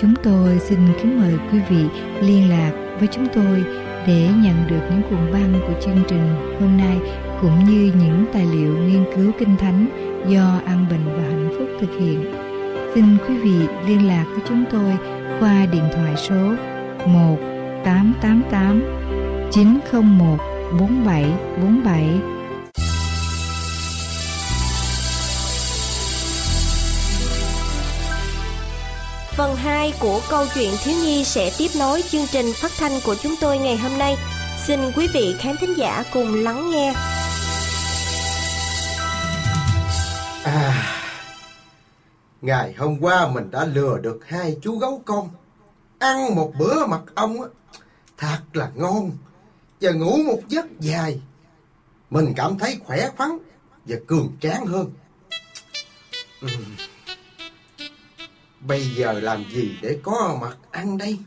Chúng tôi xin kính mời quý vị liên lạc với chúng tôi để nhận được những cuộn băng của chương trình hôm nay, cũng như những tài liệu nghiên cứu kinh thánh do An Bình và Hạnh Phúc thực hiện. Xin quý vị liên lạc với chúng tôi qua điện thoại số 1 888 901 4747 Phần 2 của câu chuyện thiếu nhi sẽ tiếp nối chương trình phát thanh của chúng tôi ngày hôm nay. Xin quý vị khán thính giả cùng lắng nghe. À, ngày hôm qua mình đã lừa được hai chú gấu con. Ăn một bữa mật ong á, thật là ngon. Và ngủ một giấc dài. Mình cảm thấy khỏe khoắn và cường tráng hơn. Uhm. Bây giờ làm gì để có mặt ăn đây?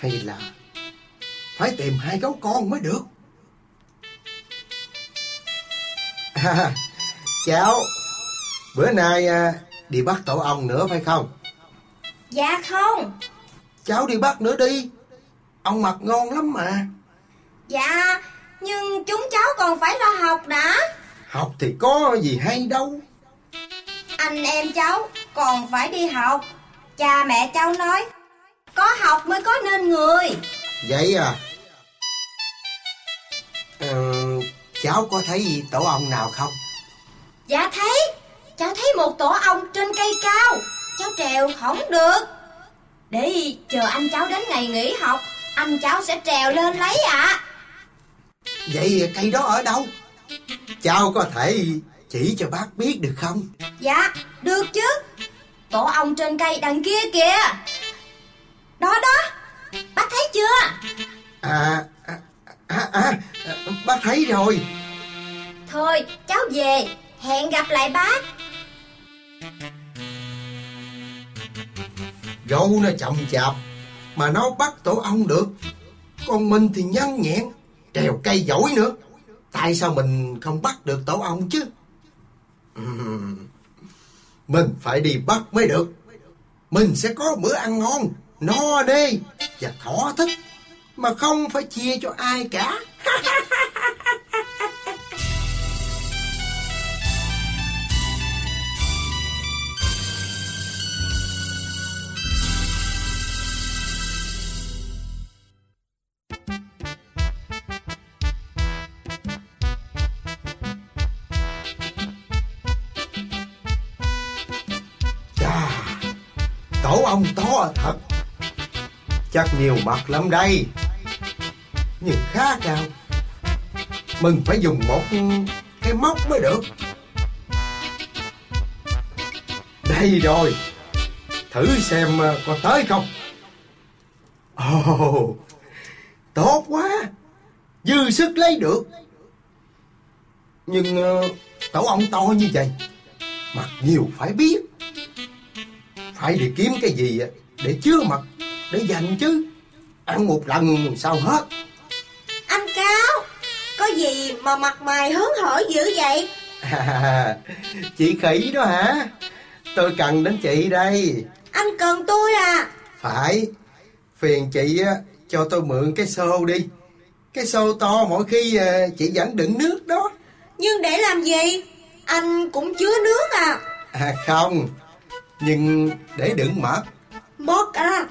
Hay là phải tìm hai gấu con mới được? À, cháu, bữa nay à, đi bắt tổ ong nữa phải không? Dạ không. Cháu đi bắt nữa đi. Ong mặt ngon lắm mà. Dạ, nhưng chúng cháu còn phải lo học đã. Học thì có gì hay đâu. Anh em cháu còn phải đi học. Cha mẹ cháu nói, có học mới có nên người. Vậy à? Ừ, cháu có thấy tổ ong nào không? Dạ thấy, cháu thấy một tổ ong trên cây cao. Cháu trèo không được. Để chờ anh cháu đến ngày nghỉ học, anh cháu sẽ trèo lên lấy ạ. À. Vậy cây đó ở đâu? Cháu có thể chỉ cho bác biết được không? Dạ, được chứ. Tổ ong trên cây đằng kia kìa. Đó đó, bác thấy chưa? À, à, à, à bác thấy rồi. Thôi, cháu về, hẹn gặp lại bác. Gấu nó chậm chạp, mà nó bắt tổ ong được. Còn mình thì nhanh nhẹn, trèo cây giỏi nữa. Tại sao mình không bắt được tổ ong chứ? Mình phải đi bắt mới được. Mình sẽ có bữa ăn ngon, no đê và thỏa thích. Mà không phải chia cho ai cả. thật. Chắc nhiều mặt lắm đây. Nhưng khá cao. Mình phải dùng một cái móc mới được. Đây rồi. Thử xem à, có tới không? Ồ, tốt quá, dư sức lấy được. Nhưng à, tổ ong to như vậy, mặt nhiều phải biết. Phải đi kiếm cái gì để chứa mật, để dành chứ. Ăn một lần sao hết. Anh Cao, có gì mà mặt mày hớn hở dữ vậy? À, chị khỉ đó hả? Tôi cần đến chị đây. Anh cần tôi à? Phải, phiền chị cho tôi mượn cái xô đi. Cái xô to mỗi khi à, chị vẫn đựng nước đó. Nhưng để làm gì? Anh cũng chứa nước à? À không, nhưng để đựng mật. Mật à?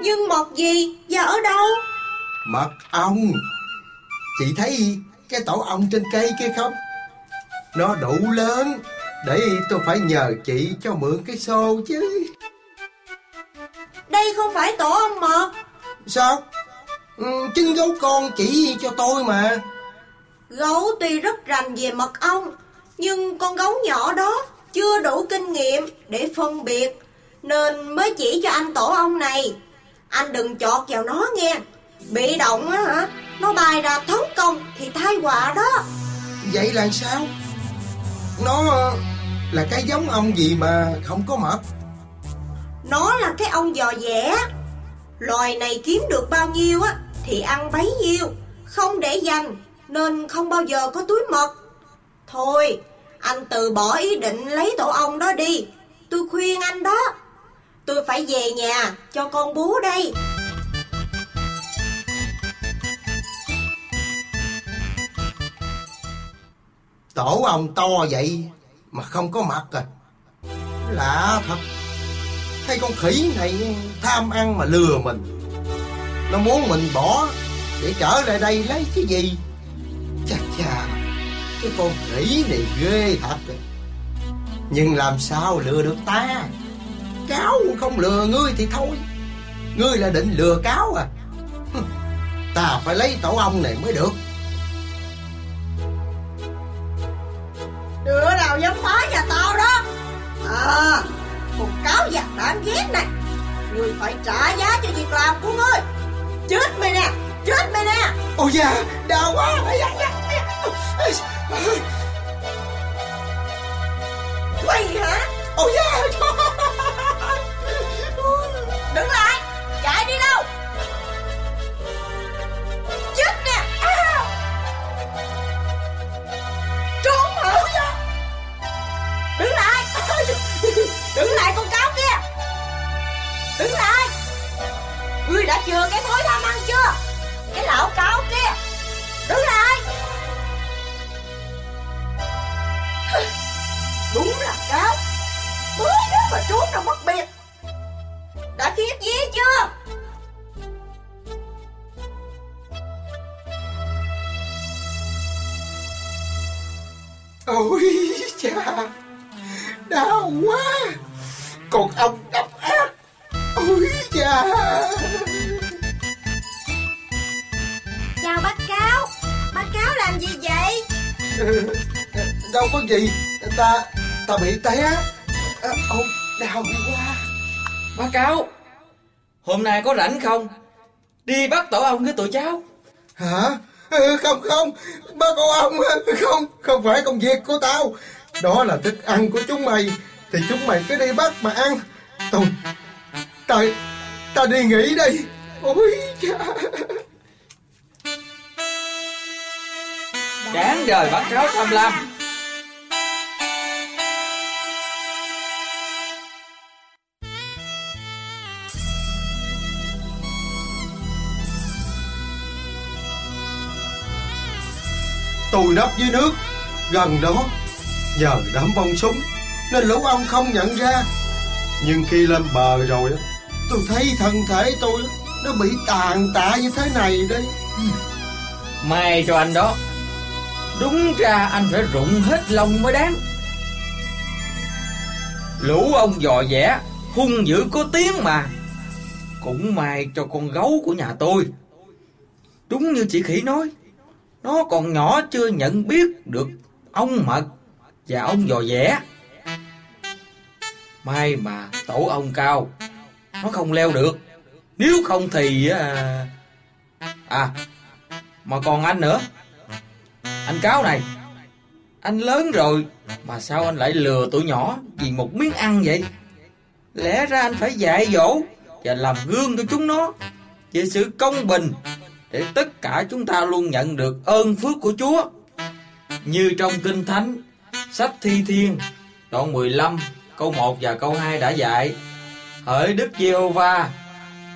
Nhưng mật gì và ở đâu? Mật ong. Chị thấy cái tổ ong trên cây kia không? Nó đủ lớn để tôi phải nhờ chị cho mượn cái xô chứ. Đây không phải tổ ong mật. Sao? Ừ, trứng gấu con chỉ cho tôi mà. Gấu tuy rất rành về mật ong, nhưng con gấu nhỏ đó chưa đủ kinh nghiệm để phân biệt, nên mới chỉ cho anh tổ ong này. Anh đừng chọt vào nó nghe. Bị động á hả? Nó bay ra tấn công thì tai họa đó. Vậy là sao? Nó là cái giống ong gì mà không có mật? Nó là cái ong giò dẻ. Loài này kiếm được bao nhiêu á thì ăn bấy nhiêu, không để dành nên không bao giờ có túi mật. Thôi, anh từ bỏ ý định lấy tổ ong đó đi. Tôi khuyên anh đó. Tôi phải về nhà cho con bú đây. Tổ ong to vậy mà không có mặt à. Lạ thật. Hay con khỉ này tham ăn mà lừa mình. Nó muốn mình bỏ để trở lại đây lấy cái gì. Chà chà, cái con khỉ này ghê thật. À. Nhưng làm sao lừa được ta? Cáo không lừa ngươi thì thôi. Ngươi là định lừa cáo à. Ta phải lấy tổ ong này mới được. Đứa nào dám phá nhà tao đó? À Con cáo giặc đáng ghét này. Ngươi phải trả giá cho việc làm của ngươi. Chết mày nè Chết mày nè. Ôi da Đau quá. Quay hả? Ôi da Đứng lại Chạy đi đâu? Chết nè. À. Trốn hả? Đứng lại. Đứng lại con cáo kia. Đứng lại. Ngươi đã chừa cái thối tham ăn chưa? Cái lão cáo kia. Đứng lại. Đúng là cáo. Mới đó mà trốn ra mất biệt. Ôi cha Đau quá. Còn ông độc ác. Ôi cha Chào bác cáo. Bác cáo làm gì vậy? Đâu có gì. Ta Ta bị té. À, Ôi đau quá. Bác cáo Hôm nay có rảnh không? Đi bắt tổ ong với tụi cháu. Hả? ừ, Ừ, không không. Ba con ông, Không Không phải công việc của tao. Đó là thức ăn của chúng mày. Thì chúng mày cứ đi bắt mà ăn. Tôi Ta Ta đi nghỉ đây. Ôi cha. Đáng đời bắt cáo tham lam. Tôi nấp dưới nước. Gần đó, Nhờ đám bông súng, Nên lũ ông không nhận ra. Nhưng khi lên bờ rồi Tôi thấy thân thể tôi Nó bị tàn tạ như thế này đây ừ. May cho anh đó. Đúng ra anh phải rụng hết lông mới đáng. Lũ ông dò dẻ, Hung dữ có tiếng mà. Cũng may cho con gấu của nhà tôi. Đúng như chị Khỉ nói nó còn nhỏ chưa nhận biết được Ông mật Và ông dò dẻ May mà tổ ông cao Nó không leo được Nếu không thì... À, à mà còn anh nữa. Anh cáo này. Anh lớn rồi mà sao anh lại lừa tụi nhỏ vì một miếng ăn vậy? Lẽ ra anh phải dạy dỗ và làm gương cho chúng nó về sự công bình để tất cả chúng ta luôn nhận được ơn phước của Chúa. Như trong Kinh Thánh, sách Thi Thiên, đoạn 15, câu 1 và câu 2 đã dạy, Hỡi Đức Giê-hô-va,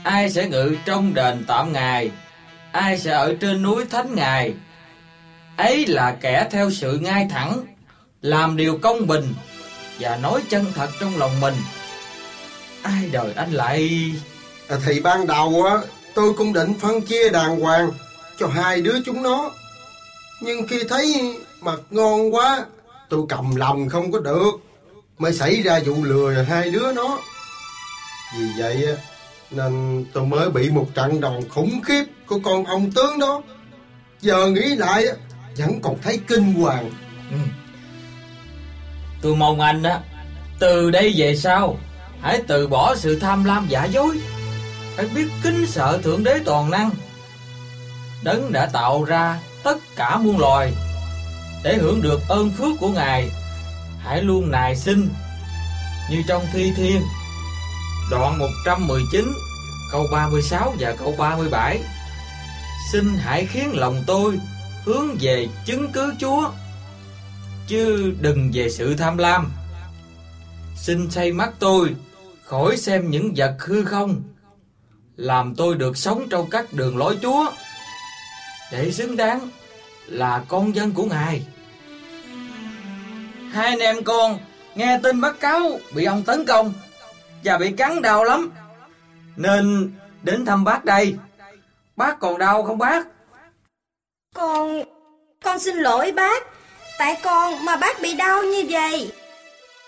ai sẽ ngự trong đền tạm Ngài, ai sẽ ở trên núi thánh Ngài. Ấy là kẻ theo sự ngay thẳng, làm điều công bình và nói chân thật trong lòng mình. Ai đời anh lại... À, thì ban đầu á, tôi cũng định phân chia đàng hoàng cho hai đứa chúng nó. Nhưng khi thấy mặt ngon quá, tôi cầm lòng không có được. Mới xảy ra vụ lừa hai đứa nó. Vì vậy nên tôi mới bị một trận đòn khủng khiếp của con ông tướng đó. Giờ nghĩ lại vẫn còn thấy kinh hoàng. Ừ. Tôi mong anh á, từ đây về sau, hãy từ bỏ sự tham lam giả dối. Phải biết kính sợ Thượng Đế Toàn Năng. Đấng đã tạo ra tất cả muôn loài. Để hưởng được ơn phước của Ngài, hãy luôn nài xin như trong thi thiên đoạn 119 câu 36 và câu 37 Xin hãy khiến lòng tôi hướng về chứng cứ Chúa chứ đừng về sự tham lam Xin say mắt tôi khỏi xem những vật hư không làm tôi được sống trong các đường lối Chúa để xứng đáng là con dân của Ngài. Hai anh em con nghe tin bác cáo bị ông tấn công và bị cắn đau lắm. Nên đến thăm bác đây. Bác còn đau không bác? Con... con xin lỗi bác. Tại con mà bác bị đau như vậy.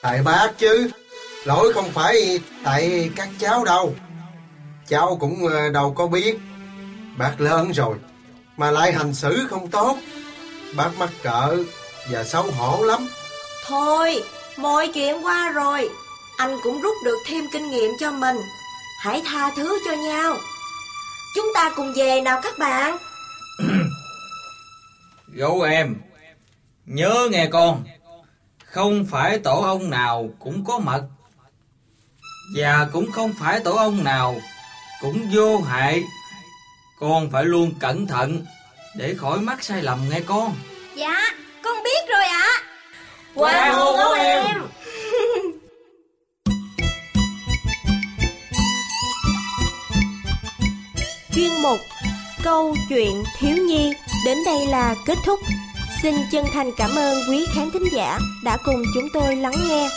Tại bác chứ. Lỗi không phải tại các cháu đâu. Cháu cũng ờ, đâu có biết. Bác lớn rồi. Mà lại hành xử không tốt. Bác mắc cỡ và xấu hổ lắm. Thôi, mọi chuyện qua rồi anh cũng rút được thêm kinh nghiệm cho mình. Hãy tha thứ cho nhau. Chúng ta cùng về nào các bạn. Gấu em, nhớ nghe con, không phải tổ ông nào cũng có mật. Và cũng không phải tổ ông nào cũng vô hại. Con phải luôn cẩn thận để khỏi mắc sai lầm nghe con. Dạ, con biết rồi ạ. À. Wow, wow gấu em. em. chuyên mục Câu chuyện thiếu nhi đến đây là kết thúc. Xin chân thành cảm ơn quý khán thính giả đã cùng chúng tôi lắng nghe.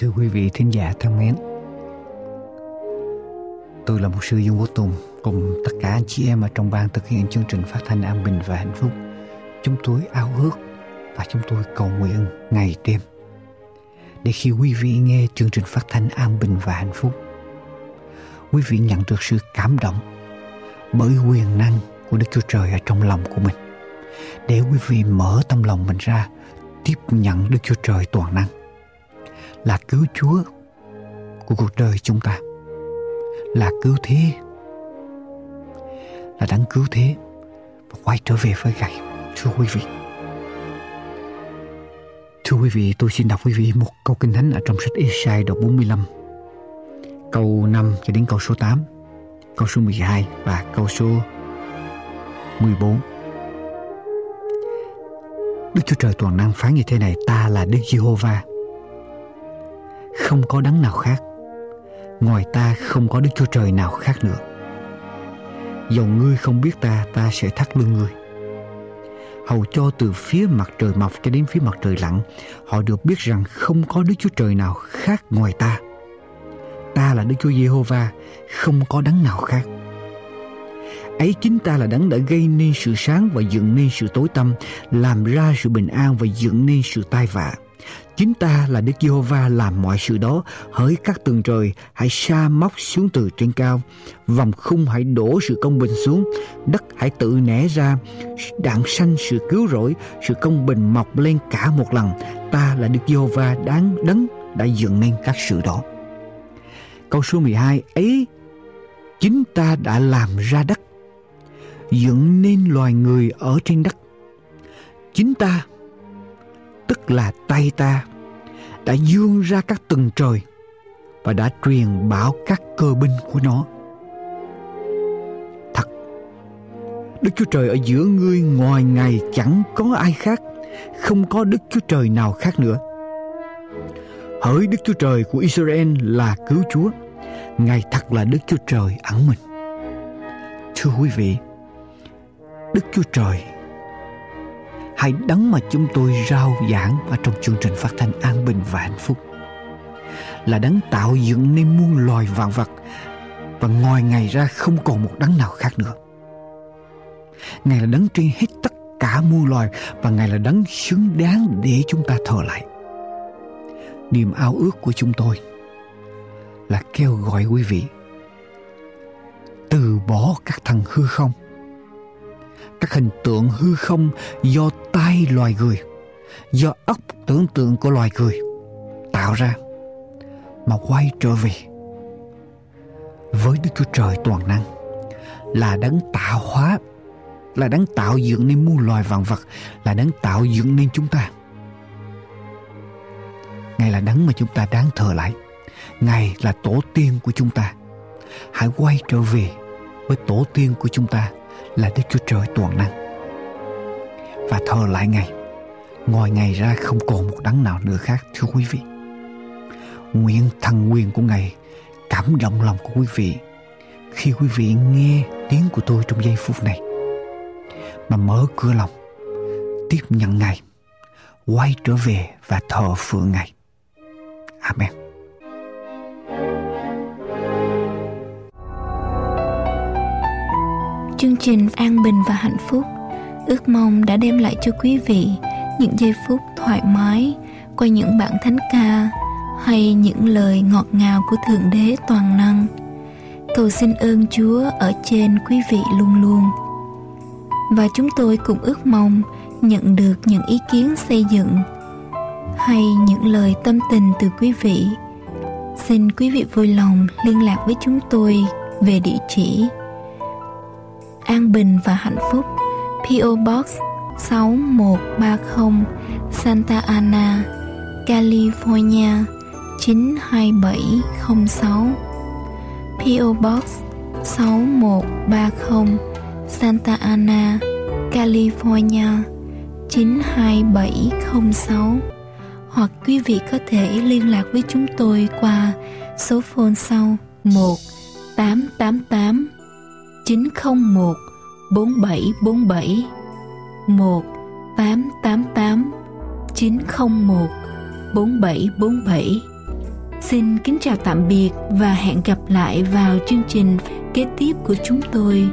Thưa quý vị thính giả thân mến Tôi là một sư Dương Quốc Tùng cùng tất cả anh chị em ở trong ban thực hiện chương trình phát thanh an bình và hạnh phúc. Chúng tôi ao ước và chúng tôi cầu nguyện ngày đêm để khi quý vị nghe chương trình phát thanh an bình và hạnh phúc, quý vị nhận được sự cảm động bởi quyền năng của Đức Chúa Trời ở trong lòng của mình. Để quý vị mở tâm lòng mình ra tiếp nhận Đức Chúa Trời toàn năng là cứu Chúa của cuộc đời chúng ta, là cứu thế, là đáng cứu thế và quay trở về với gầy thưa quý vị, thưa quý vị, tôi xin đọc quý vị một câu kinh thánh ở trong sách Esai đoạn 45 câu 5 cho đến câu số 8 câu số 12 và câu số 14 Đức Chúa Trời toàn năng phán như thế này, Ta là Đức Giê-hô-va không có đấng nào khác. Ngoài ta không có đức chúa trời nào khác nữa. Dầu ngươi không biết ta ta sẽ thắt lưng ngươi. Hầu cho từ phía mặt trời mọc cho đến phía mặt trời lặn, họ được biết rằng không có đức chúa trời nào khác ngoài ta. Ta là đức chúa giê-hô-va, không có đấng nào khác. Ấy chính ta là đấng đã gây nên sự sáng và dựng nên sự tối tăm, làm ra sự bình an và dựng nên sự tai vạ chính ta là Đức Giê-hô-va làm mọi sự đó. Hỡi các tường trời, hãy sa móc xuống từ trên cao. Vòng khung hãy đổ sự công bình xuống. Đất hãy tự nẻ ra. Đạn sanh sự cứu rỗi, sự công bình mọc lên cả một lần. Ta là Đức Giê-hô-va đáng đấng đã dựng nên các sự đó. Câu số 12 ấy, chính ta đã làm ra đất, dựng nên loài người ở trên đất. Chính ta tức là tay ta, đã dương ra các tầng trời và đã truyền bảo các cơ binh của nó. Thật, đức chúa trời ở giữa ngươi ngoài ngày chẳng có ai khác, không có đức chúa trời nào khác nữa. Hỡi đức chúa trời của israel là cứu chúa, ngài thật là đức chúa trời ẩn mình. Thưa quý vị, đức chúa trời hãy đấng mà chúng tôi rao giảng ở trong chương trình phát thanh an bình và hạnh phúc. Là đấng tạo dựng nên muôn loài vạn vật và ngoài ngày ra không còn một đấng nào khác nữa. Ngài là đấng trên hết tất cả muôn loài và ngài là đấng xứng đáng để chúng ta thờ lại. Niềm ao ước của chúng tôi là kêu gọi quý vị từ bỏ các thần hư không các hình tượng hư không do tay loài người, do óc tưởng tượng của loài người tạo ra mà quay trở về với Đức Chúa Trời toàn năng, là đấng tạo hóa, là đấng tạo dựng nên muôn loài vạn vật, là đấng tạo dựng nên chúng ta. Ngài là đấng mà chúng ta đáng thờ lại. Ngài là tổ tiên của chúng ta. Hãy quay trở về với tổ tiên của chúng ta là Đức Chúa Trời toàn năng. Và thờ lại Ngài. Ngoài Ngài ra không còn một đấng nào nữa khác, thưa quý vị. Nguyện thần quyền của Ngài, cảm động lòng của quý vị khi quý vị nghe tiếng của tôi trong giây phút này mà mở cửa lòng, tiếp nhận Ngài, quay trở về và thờ phượng Ngài. Amen. Trình an bình và hạnh phúc. Ước mong đã đem lại cho quý vị những giây phút thoải mái qua những bản thánh ca hay những lời ngọt ngào của thượng đế toàn năng. Cầu xin ơn chúa ở trên quý vị luôn luôn. Và chúng tôi cũng ước mong nhận được những ý kiến xây dựng hay những lời tâm tình từ quý vị. Xin quý vị vui lòng liên lạc với chúng tôi về địa chỉ an bình và hạnh phúc. PO Box 6130 Santa Ana, California 92706 PO Box 6130 Santa Ana, California 92706 hoặc quý vị có thể liên lạc với chúng tôi qua số phone sau 1 888 901 4747 1 888 901 4747 Xin kính chào tạm biệt và hẹn gặp lại vào chương trình kế tiếp của chúng tôi.